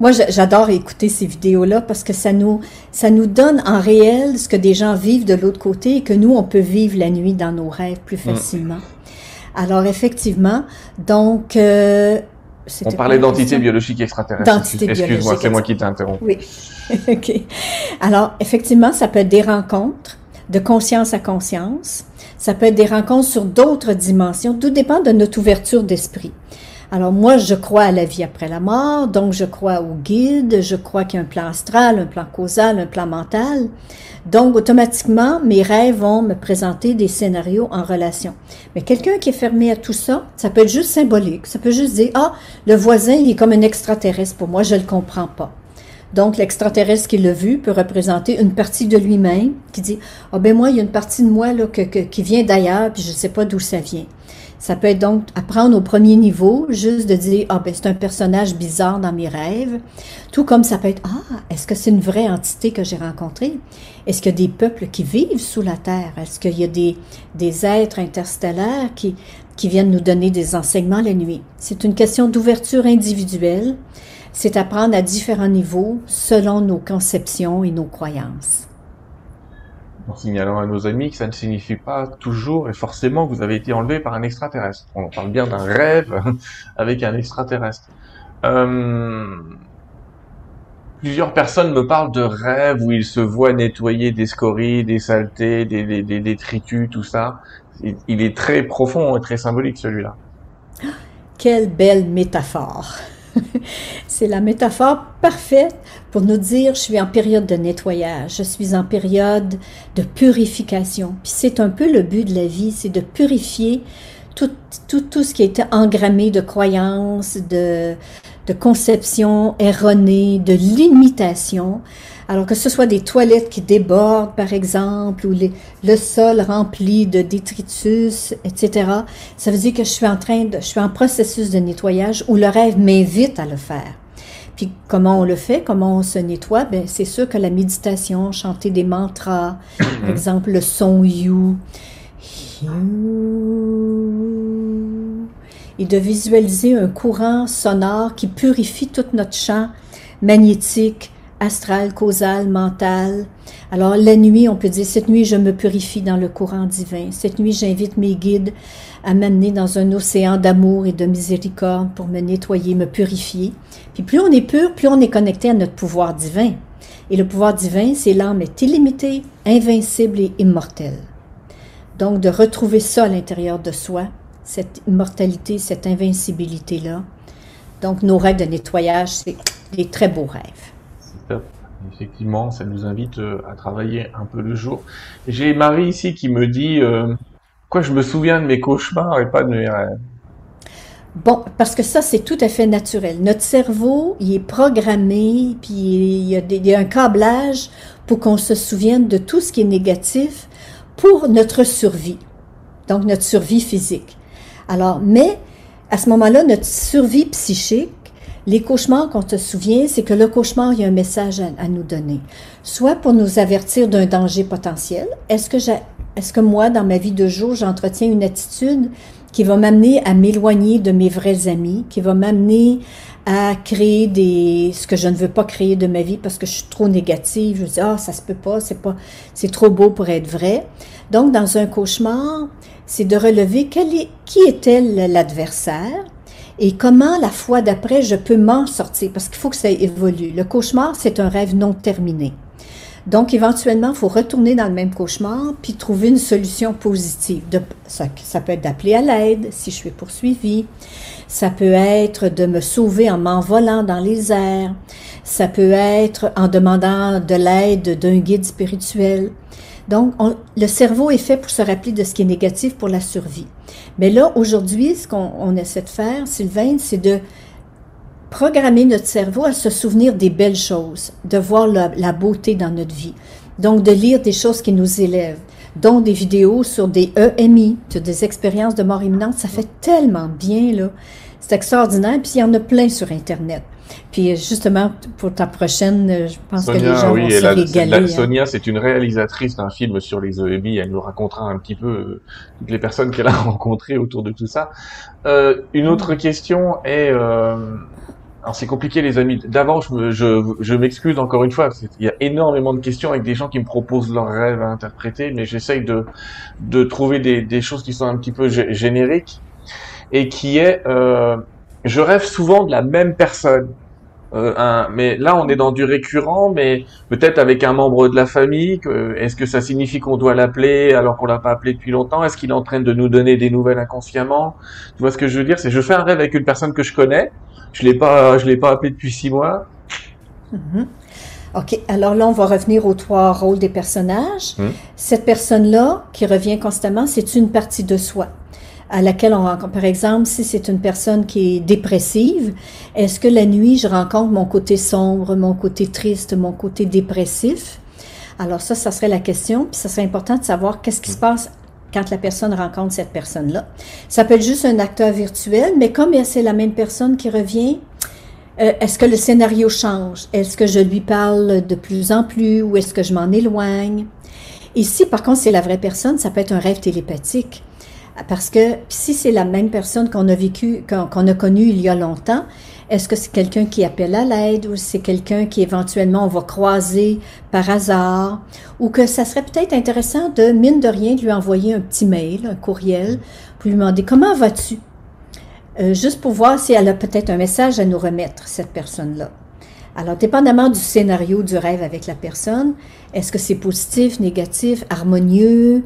Moi, j'adore écouter ces vidéos-là parce que ça nous, ça nous donne en réel ce que des gens vivent de l'autre côté et que nous, on peut vivre la nuit dans nos rêves plus mm. facilement. Alors, effectivement, donc... Euh, on parlait d'entité biologique extraterrestre. Excuse-moi, c'est moi qui t'interromps. Oui. OK. Alors, effectivement, ça peut être des rencontres de conscience à conscience. Ça peut être des rencontres sur d'autres dimensions. Tout dépend de notre ouverture d'esprit. Alors moi, je crois à la vie après la mort, donc je crois au guide, je crois qu'il y a un plan astral, un plan causal, un plan mental. Donc automatiquement, mes rêves vont me présenter des scénarios en relation. Mais quelqu'un qui est fermé à tout ça, ça peut être juste symbolique, ça peut juste dire, ah, le voisin, il est comme un extraterrestre pour moi, je le comprends pas. Donc, l'extraterrestre qui l'a vu peut représenter une partie de lui-même qui dit, ah ben moi, il y a une partie de moi là, qui vient d'ailleurs, puis je ne sais pas d'où ça vient. Ça peut être donc apprendre au premier niveau, juste de dire, ah ben c'est un personnage bizarre dans mes rêves. Tout comme ça peut être, ah, est-ce que c'est une vraie entité que j'ai rencontrée? Est-ce qu'il y a des peuples qui vivent sous la Terre? Est-ce qu'il y a des, des êtres interstellaires qui, qui viennent nous donner des enseignements la nuit? C'est une question d'ouverture individuelle. C'est apprendre à différents niveaux selon nos conceptions et nos croyances en signalant à nos amis que ça ne signifie pas toujours et forcément que vous avez été enlevé par un extraterrestre. On parle bien d'un rêve avec un extraterrestre. Euh, plusieurs personnes me parlent de rêves où ils se voient nettoyer des scories, des saletés, des, des, des détritus, tout ça. Il est très profond et très symbolique celui-là. Quelle belle métaphore. C'est la métaphore parfaite pour nous dire je suis en période de nettoyage, je suis en période de purification. Puis c'est un peu le but de la vie, c'est de purifier tout, tout, tout ce qui été engrammé de croyances, de, de conception erronée, de limitation. Alors que ce soit des toilettes qui débordent, par exemple, ou le sol rempli de détritus, etc., ça veut dire que je suis en train de, je suis en processus de nettoyage où le rêve m'invite à le faire. Puis comment on le fait, comment on se nettoie, ben c'est sûr que la méditation, chanter des mantras, par mhm. exemple le son you, et de visualiser un courant sonore qui purifie tout notre champ magnétique, astral, causal, mental. Alors la nuit, on peut dire, cette nuit, je me purifie dans le courant divin. Cette nuit, j'invite mes guides à m'amener dans un océan d'amour et de miséricorde pour me nettoyer, me purifier. Puis plus on est pur, plus on est connecté à notre pouvoir divin. Et le pouvoir divin, c'est l'âme est illimitée, invincible et immortelle. Donc de retrouver ça à l'intérieur de soi, cette immortalité, cette invincibilité-là. Donc nos rêves de nettoyage, c'est des très beaux rêves. Effectivement, ça nous invite euh, à travailler un peu le jour. J'ai Marie ici qui me dit euh, quoi je me souviens de mes cauchemars et pas de mes rêves. Bon, parce que ça, c'est tout à fait naturel. Notre cerveau, il est programmé, puis il y a, il y a un câblage pour qu'on se souvienne de tout ce qui est négatif pour notre survie. Donc, notre survie physique. Alors, mais à ce moment-là, notre survie psychique, les cauchemars qu'on te souvient, c'est que le cauchemar, il y a un message à, nous donner. Soit pour nous avertir d'un danger potentiel. Est-ce que, est-ce que moi, dans ma vie de jour, j'entretiens une attitude qui va m'amener à m'éloigner de mes vrais amis, qui va m'amener à créer des ce que je ne veux pas créer de ma vie parce que je suis trop négative. Je dis ah ça se peut pas, c'est pas c'est trop beau pour être vrai. Donc dans un cauchemar, c'est de relever est, qui était l'adversaire et comment la fois d'après je peux m'en sortir? Parce qu'il faut que ça évolue. Le cauchemar c'est un rêve non terminé. Donc, éventuellement, il faut retourner dans le même cauchemar puis trouver une solution positive. De, ça, ça peut être d'appeler à l'aide si je suis poursuivi. Ça peut être de me sauver en m'envolant dans les airs. Ça peut être en demandant de l'aide d'un guide spirituel. Donc, le cerveau est fait pour se rappeler de ce qui est négatif pour la survie. Mais là, aujourd'hui, ce qu'on essaie de faire, Sylvain, c'est de programmer notre cerveau à se souvenir des belles choses, de voir la, beauté dans notre vie. Donc, de lire des choses qui nous élèvent, dont des vidéos sur des EMI, sur des expériences de mort imminente. Ça fait tellement bien, là. C'est extraordinaire. Puis, il y en a plein sur Internet. Puis justement, pour ta prochaine, je pense que les gens vont se régaler. Hein. Sonia, c'est une réalisatrice d'un film sur les EMI. Elle nous racontera un petit peu euh, toutes les personnes qu'elle a rencontrées autour de tout ça. Euh, une autre question est, euh, alors c'est compliqué les amis. D'abord, je, m'excuse encore une fois. Il y a énormément de questions avec des gens qui me proposent leurs rêves à interpréter, mais j'essaye de, de trouver des, des, choses qui sont un petit peu génériques et qui est, euh, je rêve souvent de la même personne. Euh, un, mais là, on est dans du récurrent, mais peut-être avec un membre de la famille. Est-ce que ça signifie qu'on doit l'appeler alors qu'on l'a pas appelé depuis longtemps? Est-ce qu'il est en train de nous donner des nouvelles inconsciemment? Tu vois ce que je veux dire? C'est je fais un rêve avec une personne que je connais je l'ai pas, je l'ai pas appelé depuis six mois. Mhm. OK. Alors là, on va revenir aux trois rôles des personnages. Hmm. Cette personne-là, qui revient constamment, c'est une partie de soi à laquelle on rencontre. Par exemple, si c'est une personne qui est dépressive, est-ce que la nuit, je rencontre mon côté sombre, mon côté triste, mon côté dépressif? Alors ça, ça serait la question. Puis ça serait important de savoir qu'est-ce qui se passe quand la personne rencontre cette personne-là. Ça peut être juste un acteur virtuel, mais comme c'est la même personne qui revient, euh, est-ce que le scénario change? Est-ce que je lui parle de plus en plus ou est-ce que je m'en éloigne? Ici, par contre, c'est la vraie personne, ça peut être un rêve télépathique. Parce que si c'est la même personne qu'on a vécu, qu'on a connue il y a longtemps, est-ce que c'est quelqu'un qui appelle à l'aide ou c'est quelqu'un qui éventuellement on va croiser par hasard? Ou que ça serait peut-être intéressant de, mine de rien, de lui envoyer un petit mail, un courriel pour lui demander comment vas-tu? Euh, juste pour voir si elle a peut-être un message à nous remettre, cette personne-là. Alors, dépendamment du scénario du rêve avec la personne, est-ce que c'est positif, négatif, harmonieux,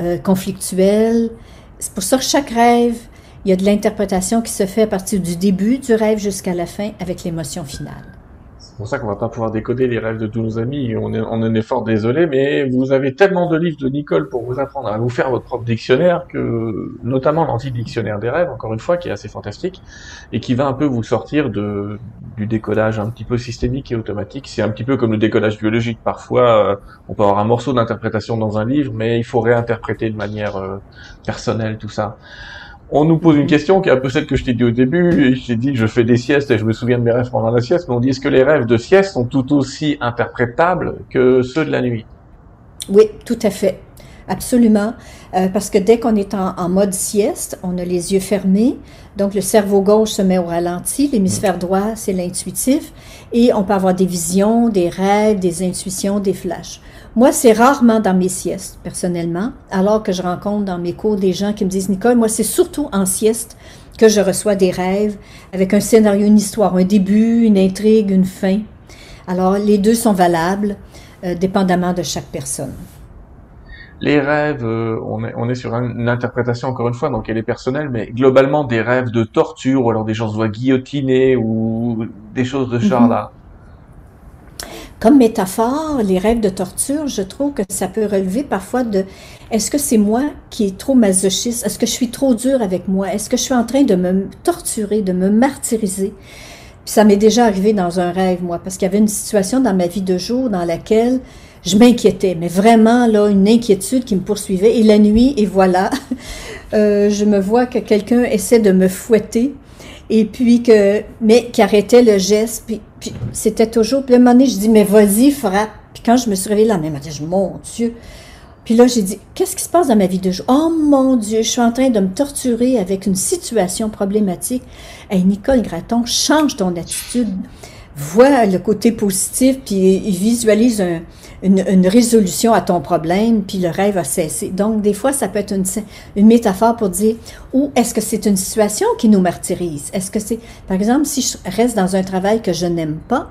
euh, conflictuel? C'est pour ça que chaque rêve il y a de l'interprétation qui se fait à partir du début du rêve jusqu'à la fin avec l'émotion finale. C'est pour ça qu'on va pas pouvoir décoder les rêves de tous nos amis. On, est, on en est fort désolé, mais vous avez tellement de livres de Nicole pour vous apprendre à vous faire votre propre dictionnaire que, notamment l'anti-dictionnaire des rêves, encore une fois, qui est assez fantastique et qui va un peu vous sortir du décodage un petit peu systémique et automatique. C'est un petit peu comme le décodage biologique. Parfois, euh, on peut avoir un morceau d'interprétation dans un livre, mais il faut réinterpréter de manière euh, personnelle tout ça on nous pose une question qui est un peu celle que je t'ai dit au début. Je t'ai dit je fais des siestes et je me souviens de mes rêves pendant la sieste. Mais on dit est-ce que les rêves de sieste sont tout aussi interprétables que ceux de la nuit? Oui, tout à fait. Absolument. Euh, parce que dès qu'on est en, mode sieste, on a les yeux fermés. Donc, le cerveau gauche se met au ralenti. L'hémisphère droit, c'est l'intuitif. Et on peut avoir des visions, des rêves, des intuitions, des flashs. Moi, c'est rarement dans mes siestes, personnellement, alors que je rencontre dans mes cours des gens qui me disent, Nicole, moi, c'est surtout en sieste que je reçois des rêves avec un scénario, une histoire, un début, une intrigue, une fin. Alors, les deux sont valables, euh, dépendamment de chaque personne. Les rêves, euh, on, est, on est sur une interprétation encore une fois, donc elle est personnelle, mais globalement des rêves de torture, ou alors des gens se voient guillotiner, ou des choses de ce genre-là. Comme métaphore, les rêves de torture, je trouve que ça peut relever parfois de est-ce que c'est moi qui est trop masochiste? Est-ce que je suis trop dur avec moi? Est-ce que je suis en train de me torturer, de me martyriser? Ça m'est déjà arrivé dans un rêve, moi, parce qu'il y avait une situation dans ma vie de jour dans laquelle je m'inquiétais, mais vraiment, là, une inquiétude qui me poursuivait. Et la nuit, et voilà, euh, je me vois que quelqu'un essaie de me fouetter et puis que, mais qui arrêtait le geste, puis, c'était toujours, puis à un moment donné, je dis, mais vas-y, frappe. Puis quand je me suis réveillée la même matin, je mon Dieu. Puis là, j'ai dit, qu'est-ce qui se passe dans ma vie de jour? Oh mon Dieu, je suis en train de me torturer avec une situation problématique. Hey, Nicole Graton, change ton attitude. Vois le côté positif, puis visualise un, une, résolution à ton problème, puis le rêve a cessé. Donc, des fois, ça peut être une, métaphore pour dire, ou est-ce que c'est une situation qui nous martyrise? Est-ce que c'est, par exemple, si je reste dans un travail que je n'aime pas,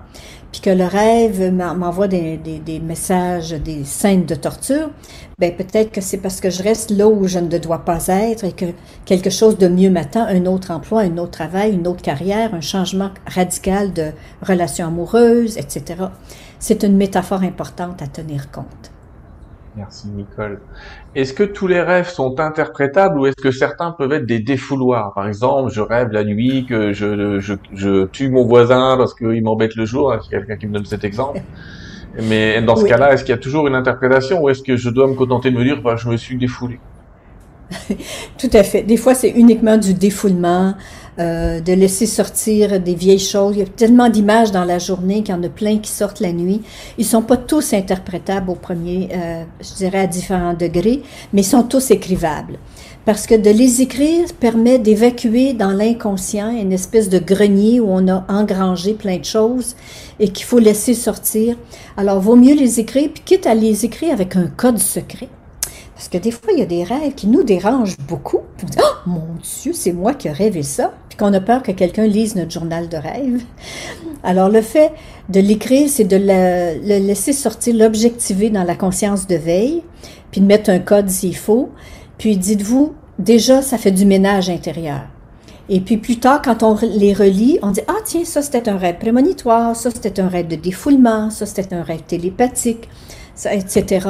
puis que le rêve m'envoie des, messages, des scènes de torture, ben peut-être que c'est parce que je reste là où je ne dois pas être et que quelque chose de mieux m'attend, un autre emploi, un autre travail, une autre carrière, un changement radical de relation amoureuse, etc c'est une métaphore importante à tenir compte. Merci Nicole. Est-ce que tous les rêves sont interprétables ou est-ce que certains peuvent être des défouloirs? Par exemple, je rêve la nuit que je, je, tue mon voisin parce qu'il m'embête le jour. Est-ce quelqu'un qui me donne cet exemple Mais dans ce cas-là, est-ce qu'il y a toujours une interprétation ou est-ce que je dois me contenter de me dire bah, je me suis défoulé? Tout à fait. Des fois, c'est uniquement du défoulement. Euh, de laisser sortir des vieilles choses. Il y a tellement d'images dans la journée qu'il y en a plein qui sortent la nuit. Ils sont pas tous interprétables au premier, euh, je dirais à différents degrés, mais ils sont tous écrivables. Parce que de les écrire permet d'évacuer dans l'inconscient une espèce de grenier où on a engrangé plein de choses et qu'il faut laisser sortir. Alors, vaut mieux les écrire, puis quitte à les écrire avec un code secret. Parce que des fois, il y a des rêves qui nous dérangent beaucoup. on dit, oh mon Dieu, c'est moi qui ai rêvé ça. Puis qu'on a peur que quelqu'un lise notre journal de rêve. Alors, le fait de l'écrire, c'est de le, laisser sortir, l'objectiver dans la conscience de veille, puis de mettre un code s'il faut. Puis dites-vous, déjà, ça fait du ménage intérieur. Et puis plus tard, quand on les relit, on dit Ah, tiens, ça c'était un rêve prémonitoire, ça c'était un rêve de défoulement, ça c'était un rêve télépathique, ça, etc.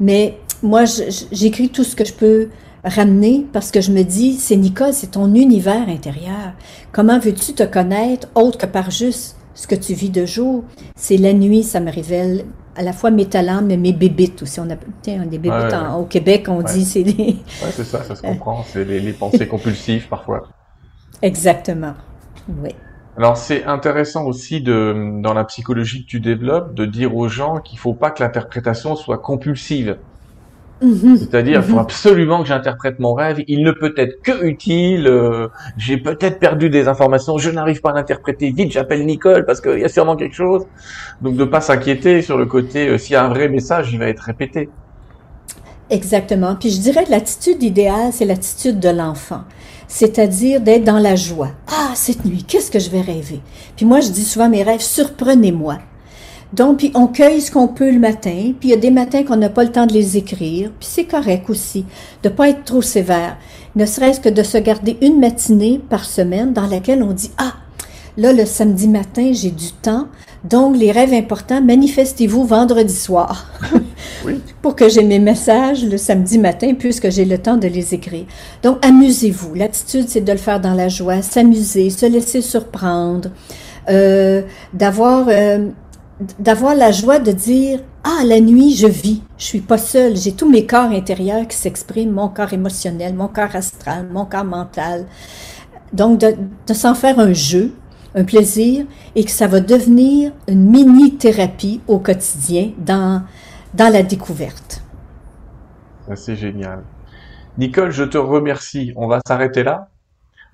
Mais moi, j'écris tout ce que je peux ramener parce que je me dis, c'est Nicole, c'est ton univers intérieur. Comment veux-tu te connaître autre que par juste ce que tu vis de jour? C'est la nuit, ça me révèle à la fois mes talents, mais mes bébites aussi. On a des bébites au Québec, on dit c'est des... Oui, c'est ça, ça se comprend. c'est les, les pensées compulsives parfois. Exactement, oui. Alors c'est intéressant aussi de dans la psychologie que tu développes de dire aux gens qu'il faut pas que l'interprétation soit compulsive. Mhm. C'est-à-dire, il faut mhm. absolument que j'interprète mon rêve. Il ne peut être que utile. Euh, j'ai peut-être perdu des informations. Je n'arrive pas à l'interpréter vite. J'appelle Nicole parce qu'il y a sûrement quelque chose. Donc, de pas s'inquiéter sur le côté. Euh, s'il y a un vrai message, il va être répété. Exactement. Puis je dirais que l'attitude idéale, c'est l'attitude de l'enfant. C'est-à-dire d'être dans la joie. Ah, cette nuit, qu'est-ce que je vais rêver? Puis moi, je dis souvent mes rêves, surprenez-moi. Donc, puis on cueille ce qu'on peut le matin, puis il y a des matins qu'on n'a pas le temps de les écrire, puis c'est correct aussi de pas être trop sévère, ne serait-ce que de se garder une matinée par semaine dans laquelle on dit ah Là, le samedi matin, j'ai du temps, Donc, les rêves importants, manifestez-vous vendredi soir Oui. pour que j'ai mes messages le samedi matin puisque j'ai le temps de les écrire. Donc, amusez-vous. L'attitude, c'est de le faire dans la joie, s'amuser, se laisser surprendre, euh, d'avoir euh, d'avoir la joie de dire ah la nuit je vis je suis pas seule j'ai tous mes corps intérieurs qui s'expriment mon corps émotionnel mon corps astral mon corps mental donc de, de s'en faire un jeu un plaisir et que ça va devenir une mini thérapie au quotidien dans dans la découverte C'est génial. Nicole, je te remercie. On va s'arrêter là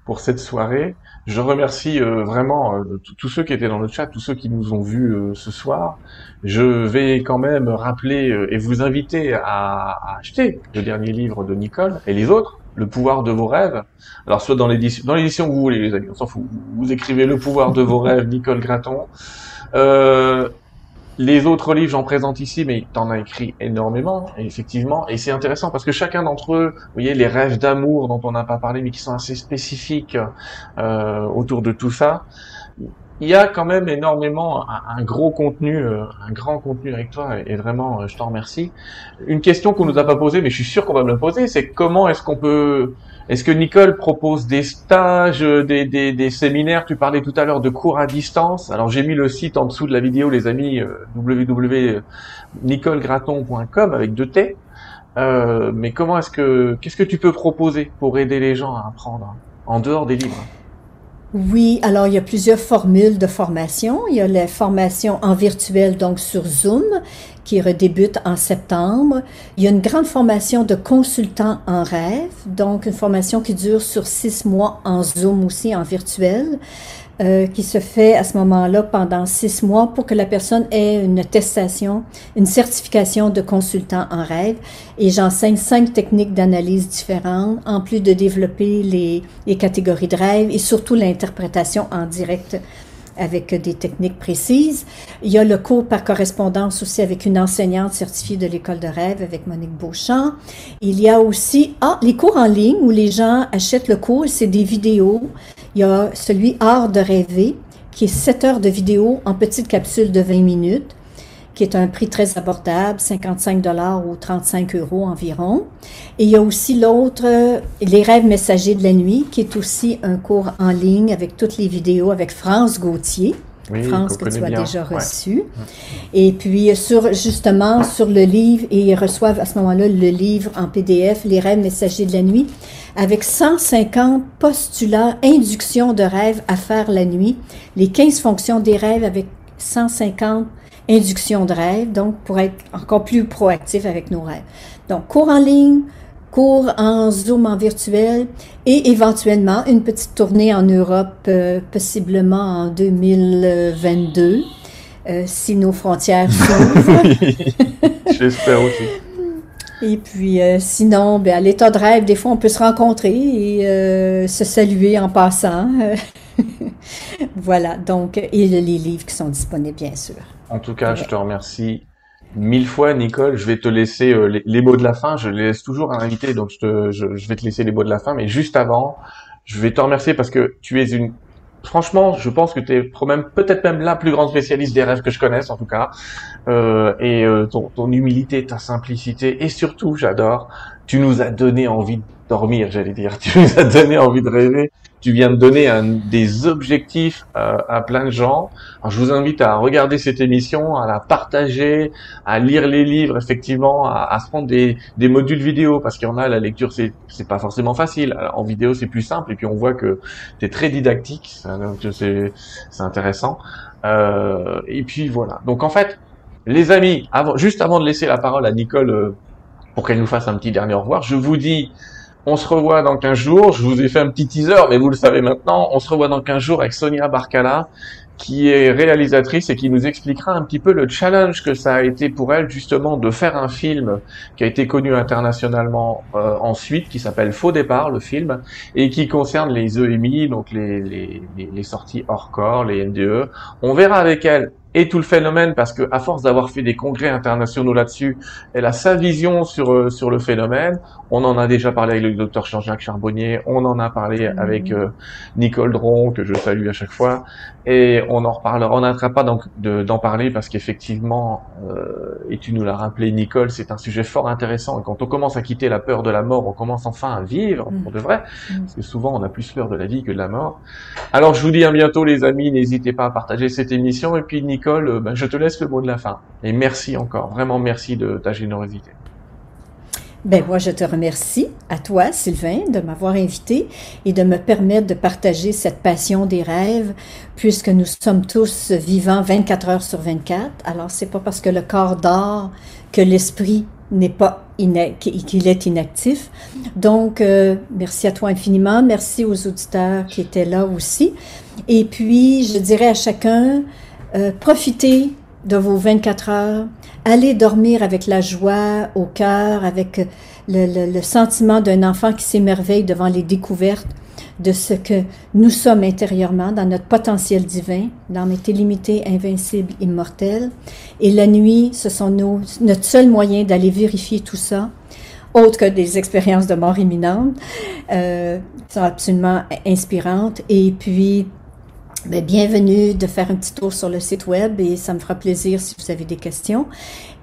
pour cette soirée. Je remercie euh, vraiment euh, tous ceux qui étaient dans le chat, tous ceux qui nous ont vus euh, ce soir. Je vais quand même rappeler et vous inviter à, à acheter le dernier livre de Nicole et les autres, Le pouvoir de vos rêves. Alors soit dans l'édition, dans l'édition que vous voulez, les amis, on s'en fout. Vous écrivez Le pouvoir de vos rêves, Nicole Gratton. Les autres livres, j'en présente ici, mais t'en as écrit énormément, et effectivement, et c'est intéressant parce que chacun d'entre eux, vous voyez, les rêves d'amour dont on n'a pas parlé, mais qui sont assez spécifiques euh, autour de tout ça, il y a quand même énormément un, gros contenu, euh, un grand contenu avec toi, et, vraiment, euh, je t'en remercie. Une question qu'on nous a pas posée, mais je suis sûr qu'on va me la poser, c'est comment est-ce qu'on peut, est-ce que Nicole propose des stages, euh, des, séminaires? Tu parlais tout à l'heure de cours à distance. Alors j'ai mis le site en dessous de la vidéo, les amis, www.nicolegratton.com avec deux T. Mais comment est-ce que, qu'est-ce que tu peux proposer pour aider les gens à apprendre en dehors des livres? Oui, alors il y a plusieurs formules de formation. Il y a la formation en virtuel, donc sur Zoom, qui redébute en septembre. Il y a une grande formation de consultant en rêve, donc une formation qui dure sur six mois en Zoom aussi, en virtuel, euh, qui se fait à ce moment-là pendant six mois pour que la personne ait une attestation, une certification de consultant en rêve. Et j'enseigne cinq techniques d'analyse différentes, en plus de développer les, les catégories de rêve et surtout l'interprétation en direct avec des techniques précises. Il y a le cours par correspondance aussi avec une enseignante certifiée de l'école de rêve avec Monique Beauchamp. Il y a aussi ah, les cours en ligne où les gens achètent le cours, c'est des vidéos. Il y a celui Art de rêver qui est 7 heures de vidéo en petite capsule de 20 minutes qui est un prix très abordable, 55 dollars ou 35 euros environ. Et il y a aussi l'autre, Les rêves messagers de la nuit, qui est aussi un cours en ligne avec toutes les vidéos avec France Gauthier. Oui, France que tu as bien. déjà Ouais. reçu. Et puis euh, sur justement sur le livre, et ils reçoivent à ce moment-là le livre en PDF, Les rêves messagers de la nuit, avec 150 postulats, inductions de rêves à faire la nuit, les 15 fonctions des rêves avec 150 inductions de rêves, donc pour être encore plus proactif avec nos rêves. Donc cours en ligne, cours en Zoom en virtuel et éventuellement une petite tournée en Europe, euh, possiblement en 2022, euh, si nos frontières s'ouvrent. J'espère aussi. Et puis, euh, sinon, ben, à l'état de rêve, des fois, on peut se rencontrer et euh, se saluer en passant. voilà, donc, et les livres qui sont disponibles, bien sûr. En tout cas, je te remercie mille fois, Nicole. Je vais te laisser euh, les, mots de la fin. Je les laisse toujours à l'invité, donc je, te, je, je vais te laisser les mots de la fin. Mais juste avant, je vais te remercier parce que tu es une... Franchement, je pense que tu es peut-être même la plus grande spécialiste des rêves que je connaisse, en tout cas. Euh, et euh, ton, ton humilité, ta simplicité, et surtout, j'adore, tu nous as donné envie de dormir, j'allais dire. Tu nous as donné envie de rêver. Tu viens de donner un, des objectifs euh, à plein de gens. Alors, je vous invite à regarder cette émission, à la partager, à lire les livres, effectivement, à, à se prendre des, des modules vidéo, parce qu'il y en a, la lecture, c'est c'est pas forcément facile. Alors, en vidéo, c'est plus simple, et puis on voit que tu es très didactique, donc c'est c'est intéressant. Euh, et puis voilà. Donc en fait, les amis, avant, juste avant de laisser la parole à Nicole euh, pour qu'elle nous fasse un petit dernier au revoir, je vous dis, on se revoit dans 15 jours. Je vous ai fait un petit teaser, mais vous le savez maintenant. On se revoit dans 15 jours avec Sonia Barcala, qui est réalisatrice et qui nous expliquera un petit peu le challenge que ça a été pour elle, justement, de faire un film qui a été connu internationalement euh, ensuite, qui s'appelle Faux départ, le film, et qui concerne les EMI, donc les, les, les, sorties hors corps, les NDE. On verra avec elle et tout le phénomène parce que à force d'avoir fait des congrès internationaux là-dessus, elle a sa vision sur euh, sur le phénomène. On en a déjà parlé avec le docteur Jean-Jacques Charbonnier, on en a parlé Mhm. avec euh, Nicole Dron que je salue à chaque fois, et on en reparlera. On n'arrêtera pas d'en de- d'en parler parce qu'effectivement, euh, et tu nous l'as rappelé, Nicole, c'est un sujet fort intéressant. Et quand on commence à quitter la peur de la mort, on commence enfin à vivre Mhm. pour de vrai, Mhm. parce que souvent on a plus peur de la vie que de la mort. Alors je vous dis à bientôt les amis, n'hésitez pas à partager cette émission et puis Nicole, euh, ben, je te laisse le mot de la fin. Et merci encore, vraiment merci de ta générosité. Ben moi, je te remercie à toi, Sylvain, de m'avoir invité et de me permettre de partager cette passion des rêves, puisque nous sommes tous vivants 24 heures sur 24. Alors, c'est pas parce que le corps dort que l'esprit n'est pas qu'il est inactif. Donc, euh, merci à toi infiniment. Merci aux auditeurs qui étaient là aussi. Et puis, je dirais à chacun, euh, profitez de vos 24 heures. Allez dormir avec la joie au cœur, avec le, le- le sentiment d'un enfant qui s'émerveille devant les découvertes de ce que nous sommes intérieurement, dans notre potentiel divin. L'âme est illimitée, invincible, immortelle. Et la nuit, ce sont nos, notre seul moyen d'aller vérifier tout ça, autre que des expériences de mort imminente, euh, sont absolument inspirantes. Et puis, ben, bienvenue de faire un petit tour sur le site web et ça me fera plaisir si vous avez des questions.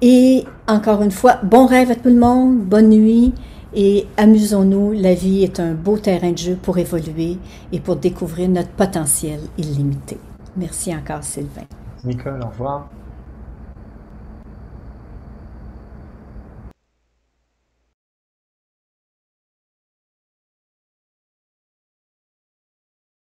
Et encore une fois, bon rêve à tout le monde, bonne nuit et amusons-nous. La vie est un beau terrain de jeu pour évoluer et pour découvrir notre potentiel illimité. Merci encore Sylvain. Nicole, au revoir.